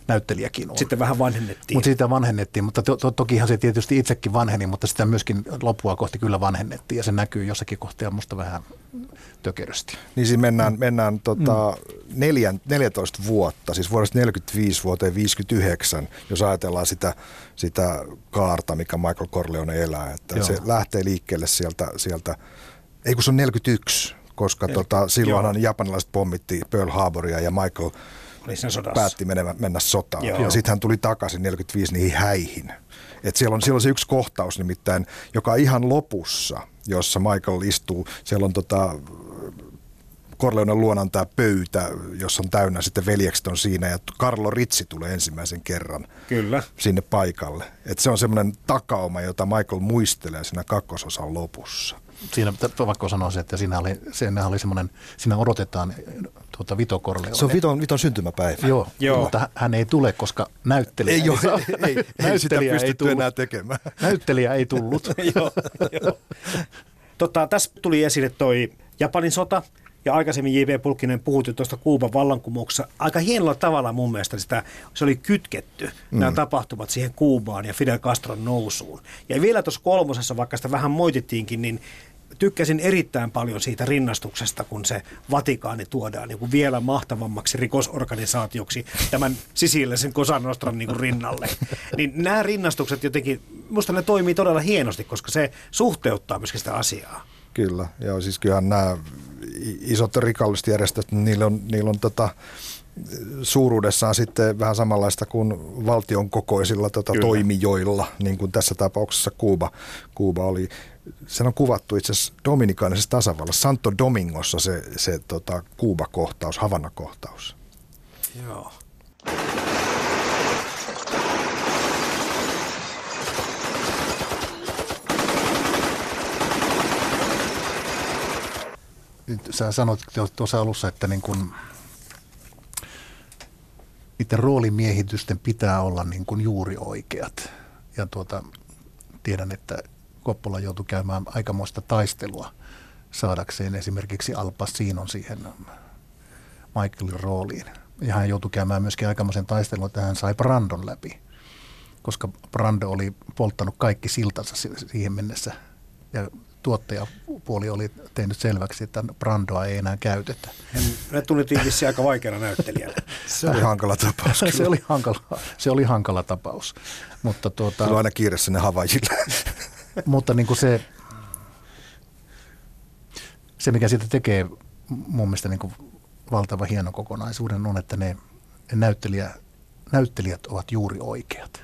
[SPEAKER 2] näyttelijäkin on.
[SPEAKER 3] Sitten vähän vanhennettiin.
[SPEAKER 2] Mutta sitä vanhennettiin, mutta to, to, tokihan se tietysti itsekin vanheni, mutta sitä myöskin loppua kohti kyllä vanhennettiin ja se näkyy jossakin kohtaa musta vähän tökerösti.
[SPEAKER 1] Niin siinä mennään, mennään tota, neljän, 14 vuotta, siis vuodesta 45 vuoteen 59, jos ajatellaan sitä, sitä kaarta, mikä Michael Corleone elää. Että
[SPEAKER 2] Joo.
[SPEAKER 1] se lähtee liikkeelle sieltä, sieltä, ei kun se on 41, koska tota, silloinhan japanilaiset pommitti Pearl Harboria ja Michael
[SPEAKER 3] Oli siinä sodassa.
[SPEAKER 1] päätti mennä, mennä sotaan.
[SPEAKER 3] Joo.
[SPEAKER 1] Ja sitten hän tuli takaisin 45 niihin häihin. Et siellä, on, siellä on se yksi kohtaus nimittäin, joka on ihan lopussa, jossa Michael istuu, siellä on tota, Corleonen luonan tämä pöytä, jossa on täynnä sitten veljekset on siinä ja Carlo Ritsi tulee ensimmäisen kerran
[SPEAKER 3] Kyllä.
[SPEAKER 1] sinne paikalle. Et se on semmoinen takauma, jota Michael muistelee siinä kakkososan lopussa.
[SPEAKER 2] Siinä pakko sanoa se, että siinä oli, siinä oli semmoinen, siinä odotetaan tuota Vito Corleone.
[SPEAKER 1] Se on Viton, Viton syntymäpäivä.
[SPEAKER 2] Joo,
[SPEAKER 3] Joo.
[SPEAKER 2] mutta hän ei tule, koska näyttelijä
[SPEAKER 1] Ei, ole,
[SPEAKER 2] saa-
[SPEAKER 1] ei, ei, ei sitä
[SPEAKER 2] näyttelijä
[SPEAKER 1] pystytty
[SPEAKER 2] tullut.
[SPEAKER 1] enää tekemään. <laughs>
[SPEAKER 2] Näyttelijä ei tullut. <laughs>
[SPEAKER 3] joo, joo. Tota, tässä tuli esille toi Japanin sota, ja aikaisemmin J.P. Pulkkinen puhutti tuosta Kuuban vallankumouksessa. Aika hienolla tavalla mun mielestä sitä, se oli kytketty, mm. nämä tapahtumat siihen Kuubaan ja Fidel Castron nousuun. Ja vielä tuossa kolmosessa, vaikka sitä vähän moitittiinkin, niin tykkäsin erittäin paljon siitä rinnastuksesta, kun se Vatikaani tuodaan niin kuin vielä mahtavammaksi rikosorganisaatioksi tämän sisiläisen Cosa Nostran niin kuin rinnalle. Niin nämä rinnastukset jotenkin, musta ne toimii todella hienosti, koska se suhteuttaa myöskin sitä asiaa.
[SPEAKER 1] Kyllä, joo, siis kyllähän nämä isot rikolliset järjestöt, niillä on, niillä on tota, suuruudessaan sitten vähän samanlaista kuin valtion kokoisilla tota, toimijoilla, niin kuin tässä tapauksessa Kuuba, Kuuba oli. Se on kuvattu itse asiassa Dominikaanisessa tasavallassa, Santo Domingossa se, se tota, Kuuba-kohtaus, Havana-kohtaus.
[SPEAKER 3] Joo.
[SPEAKER 2] Sä sanoit tuossa alussa, että niin kun niiden roolimiehitysten pitää olla niin kuin juuri oikeat. Ja tuota, tiedän, että Koppola joutui käymään aikamoista taistelua saadakseen esimerkiksi Al Pacinon siihen Michaelin rooliin. Ja hän joutui käymään myöskin aikamoisen taistelun, että hän sai Brandon läpi, koska Brando oli polttanut kaikki siltansa siihen mennessä. Ja tuottajapuoli oli tehnyt selväksi, että Brandoa ei enää käytetä.
[SPEAKER 3] Ne tunnettiin vissiin aika vaikeana näyttelijänä. <laughs>
[SPEAKER 1] Se oli hankala tapaus.
[SPEAKER 2] se, oli hankala, se oli hankala tapaus. Mutta tuota,
[SPEAKER 1] se oli aina kiire sinne Havajille. <laughs>
[SPEAKER 2] mutta niin kuin se, se, mikä siitä tekee mun mielestä niin kuin valtava hieno kokonaisuuden on, että ne, ne näyttelijä, näyttelijät ovat juuri oikeat.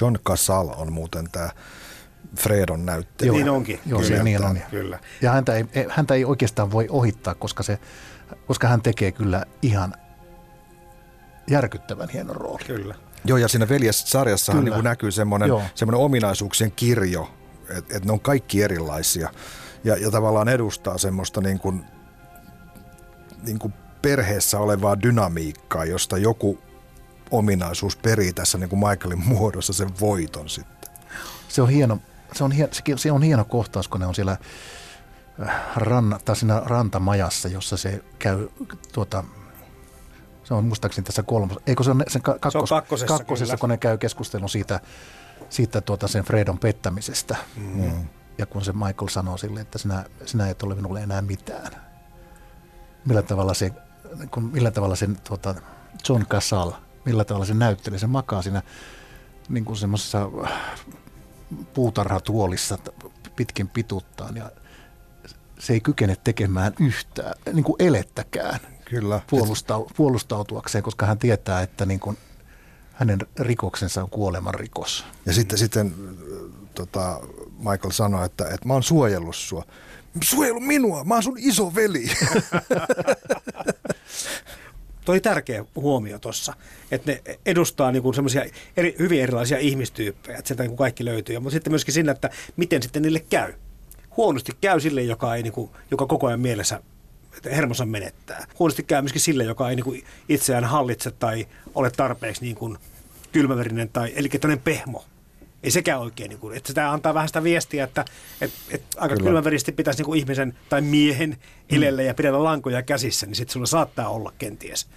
[SPEAKER 1] John Casal on muuten tämä Fredon näyttelijä.
[SPEAKER 3] Joo, niin onkin.
[SPEAKER 2] Joo, kyllä, niin on. Kyllä. Ja häntä ei, häntä ei oikeastaan voi ohittaa, koska, se, koska hän tekee kyllä ihan järkyttävän hienon roolin.
[SPEAKER 3] Kyllä.
[SPEAKER 1] Joo, ja siinä veljessarjassa niin näkyy semmoinen, semmoinen ominaisuuksien kirjo, että et ne on kaikki erilaisia. Ja, ja tavallaan edustaa semmoista niin kuin, niin kuin perheessä olevaa dynamiikkaa, josta joku ominaisuus perii tässä niin kuin Michaelin muodossa sen voiton sitten.
[SPEAKER 2] Se on hieno, se on, hieno, se on hieno kohtaus, kun ne on siellä äh, ranna, tai siinä rantamajassa, jossa se käy tuota, se on muistaakseni tässä kolmos, eikö se on sen kakkos, se on
[SPEAKER 3] kakkosessa,
[SPEAKER 2] kakkosessa kun ne käy keskustelun siitä, siitä tuota sen Fredon pettämisestä. Mm. Ja kun se Michael sanoo sille, että sinä, sinä et ole minulle enää mitään. Millä tavalla se, kun, millä tavalla sen tuota, John Casal, millä tavalla se näytteli, se makaa siinä niin kuin semmoisessa puutarhatuolissa pitkin pituttaan ja se ei kykene tekemään yhtään, niin kuin elettäkään
[SPEAKER 1] Kyllä.
[SPEAKER 2] Puolustau, puolustautuakseen, koska hän tietää, että niin kuin hänen rikoksensa on kuoleman rikos.
[SPEAKER 1] Ja sitten, sitten tota, Michael sanoi, että, että mä oon suojellut sua. Suojelu minua, mä oon sun iso <laughs> veli.
[SPEAKER 3] Toi tärkeä huomio tuossa, että ne edustaa niinku semmoisia eri, hyvin erilaisia ihmistyyppejä, että sieltä niinku kaikki löytyy. Mutta sitten myöskin siinä, että miten sitten niille käy. Huonosti käy sille, joka, ei niinku, joka koko ajan mielessä hermonsa menettää. Huonosti käy myöskin sille, joka ei niinku itseään hallitse tai ole tarpeeksi niinku kylmäverinen, tai, eli tämmöinen pehmo ei sekään oikein, niin kuin, että sitä antaa vähän sitä viestiä, että, että, että aika Kyllä. kylmäverisesti pitäisi niin kuin ihmisen tai miehen elellä ja pidellä lankoja käsissä, niin sitten sulla saattaa olla kenties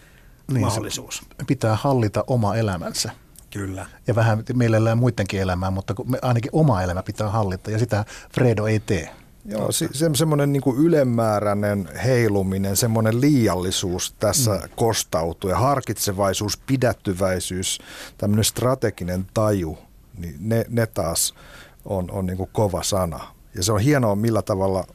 [SPEAKER 3] niin, mahdollisuus.
[SPEAKER 2] Pitää hallita oma elämänsä.
[SPEAKER 3] Kyllä.
[SPEAKER 2] Ja vähän mielellään muidenkin elämää, mutta ainakin oma elämä pitää hallita ja sitä Fredo ei tee.
[SPEAKER 1] Joo, se, se, semmoinen niin ylimääräinen heiluminen, semmoinen liiallisuus tässä mm. kostautuu ja harkitsevaisuus, pidättyväisyys, tämmöinen strateginen taju – niin ne, ne taas on, on niin kuin kova sana. Ja se on hienoa, millä tavalla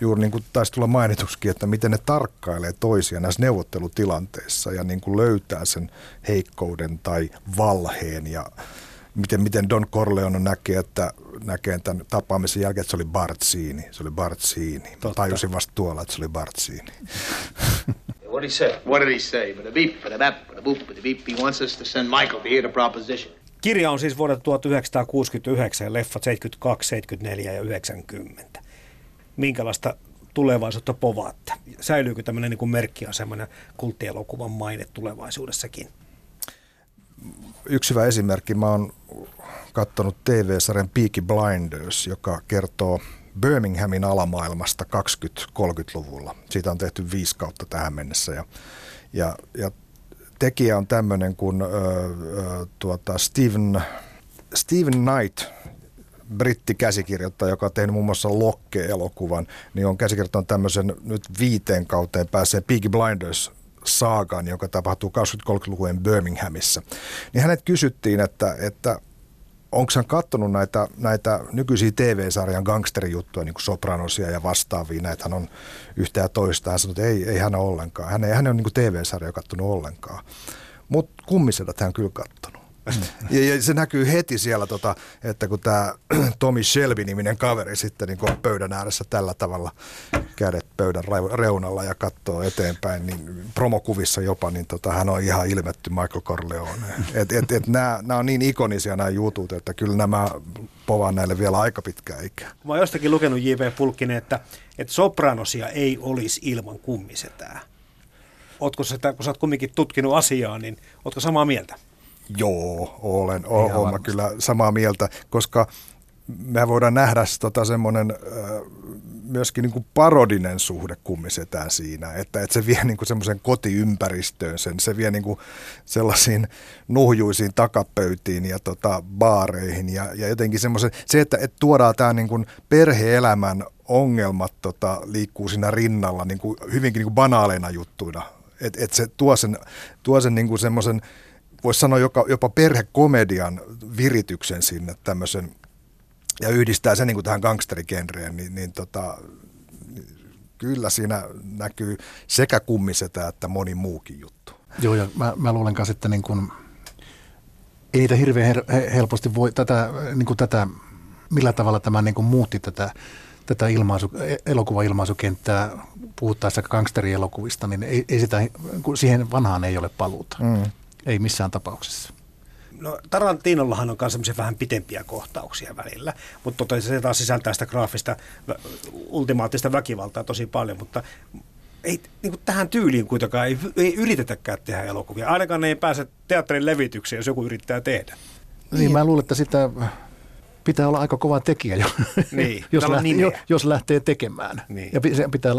[SPEAKER 1] juuri niin kuin taisi tulla mainituskin, että miten ne tarkkailee toisia näissä neuvottelutilanteissa ja niin kuin löytää sen heikkouden tai valheen ja miten, miten Don Corleone näkee, että näkee tämän tapaamisen jälkeen, että se oli Bartsini. Se oli Bartsini. Mä tajusin vasta tuolla, että se oli Bartsini. <laughs>
[SPEAKER 13] What did he say? What did he say? But a beep, but a bap, but a boop, but a beep. He wants us to send Michael to hear the proposition.
[SPEAKER 3] Kirja on siis vuodelta 1969 ja leffat 72, 74 ja 90. Minkälaista tulevaisuutta povaatte? Säilyykö tämmöinen niin merkkiasema ja kulttielokuvan maine tulevaisuudessakin?
[SPEAKER 1] Yksi hyvä esimerkki. Mä oon katsonut TV-sarjan Peaky Blinders, joka kertoo Birminghamin alamaailmasta 20-30-luvulla. Siitä on tehty viisi kautta tähän mennessä ja, ja, ja tekijä on tämmöinen kuin ö, ö, tuota Steven, Steven Knight, brittikäsikirjoittaja, joka on tehnyt muun muassa Lokke-elokuvan, niin on käsikirjoittanut tämmöisen nyt viiteen kauteen pääsee Peaky Blinders saagan, joka tapahtuu 20-30-lukujen Birminghamissa. Niin hänet kysyttiin, että, että onko hän katsonut näitä, näitä nykyisiä TV-sarjan gangsterijuttuja, niin kuin Sopranosia ja vastaavia, näitä hän on yhtä ja toista. Hän sanoi, että ei, ei hän ole ollenkaan. Hän ei, hän ei ole niin TV-sarjoja katsonut ollenkaan. Mutta kummisedat hän kyllä katsonut. Ja, ja se näkyy heti siellä, tota, että kun tämä <clears throat> Tommy Shelby-niminen kaveri sitten niin on pöydän ääressä tällä tavalla kädet pöydän reunalla ja katsoo eteenpäin, niin promokuvissa jopa, niin tota, hän on ihan ilmetty Michael Corleone. Et, et, et nämä on niin ikonisia nämä jutut, että kyllä nämä povaa näille vielä aika pitkään ikää.
[SPEAKER 3] Mä oon jostakin lukenut J.V. Pulkkinen, että, että sopranosia ei olisi ilman kummisetää. Ootko sitä, kun sä oot kumminkin tutkinut asiaa, niin ootko samaa mieltä?
[SPEAKER 1] Joo, olen. Olen kyllä samaa mieltä, koska me voidaan nähdä tota semmoinen myöskin niin kuin parodinen suhde kummisetään siinä, että, että se vie <laughs> niin kuin semmoisen kotiympäristöön sen, se vie niin kuin sellaisiin nuhjuisiin takapöytiin ja tota, baareihin ja, ja jotenkin semmoisen, se, että, että tuodaan tämä niin kuin perhe-elämän ongelmat tota, liikkuu siinä rinnalla niin kuin hyvinkin niin kuin banaaleina juttuina, että et se tuo sen, tuo sen niin kuin semmoisen, voisi sanoa jopa, jopa perhekomedian virityksen sinne tämmöisen ja yhdistää sen niin kuin tähän gangsterigenreen, niin, niin tota, kyllä siinä näkyy sekä kummisetä että moni muukin juttu.
[SPEAKER 2] Joo, ja mä, mä luulen kanssa, että niin kuin, ei niitä hirveän her- helposti voi tätä, niin kuin tätä, millä tavalla tämä niin kuin muutti tätä, tätä ilmaisu, elokuva-ilmaisukenttää puhuttaessa gangsterielokuvista, niin ei, ei sitä, siihen vanhaan ei ole paluuta. Mm. Ei missään tapauksessa.
[SPEAKER 3] No Tarantinollahan on myös semmoisia vähän pitempiä kohtauksia välillä, mutta tota, se taas sisältää sitä graafista, ultimaattista väkivaltaa tosi paljon, mutta ei niin kuin tähän tyyliin kuitenkaan ei, ei yritetäkään tehdä elokuvia. Ainakaan ne ei pääse teatterin levitykseen, jos joku yrittää tehdä.
[SPEAKER 2] Niin, niin mä luulen, että sitä pitää olla aika kova tekijä, jo, niin, <laughs> jos, lähtee, jo, jos lähtee tekemään. Niin. Ja se pitää,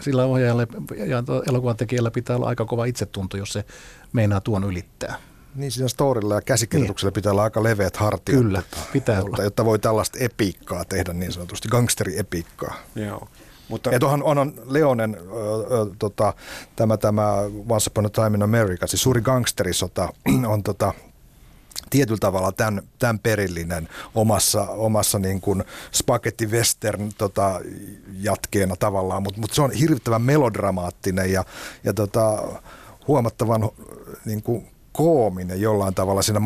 [SPEAKER 2] sillä ohjaajalla ja elokuvan tekijällä pitää olla aika kova itsetunto, jos se meinaa tuon ylittää.
[SPEAKER 1] Niin siinä storilla ja käsikirjoituksella niin. pitää olla aika leveät hartiat.
[SPEAKER 2] Kyllä, pitää
[SPEAKER 1] jotta, olla. Jotta voi tällaista epiikkaa tehdä niin sanotusti, gangsteriepiikkaa.
[SPEAKER 3] Joo.
[SPEAKER 1] Mutta... Et onhan, onhan Leonen, ö, tota, tämä, tämä Once Upon a Time in America, siis suuri gangsterisota <clears throat> on tota, tietyllä tavalla tämän, tämän perillinen omassa, omassa niin kuin spaghetti western tota, jatkeena tavallaan, mutta mut se on hirvittävän melodramaattinen ja, ja tota, huomattavan niin kuin koominen jollain tavalla siinä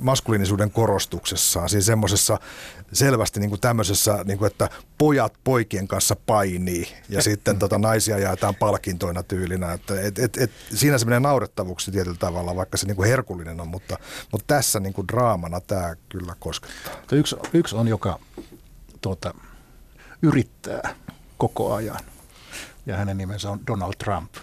[SPEAKER 1] maskuliinisuuden korostuksessaan, siinä semmoisessa selvästi niin kuin tämmöisessä, niin kuin, että pojat poikien kanssa painii ja sitten tota, naisia jaetaan palkintoina tyylinä. Että, et, et, et, siinä se menee naurettavuksi tietyllä tavalla, vaikka se niin kuin herkullinen on, mutta, mutta tässä niin kuin draamana tämä kyllä koskettaa.
[SPEAKER 2] Yksi, yksi on, joka tuota, yrittää koko ajan ja hänen nimensä on Donald Trump. <laughs>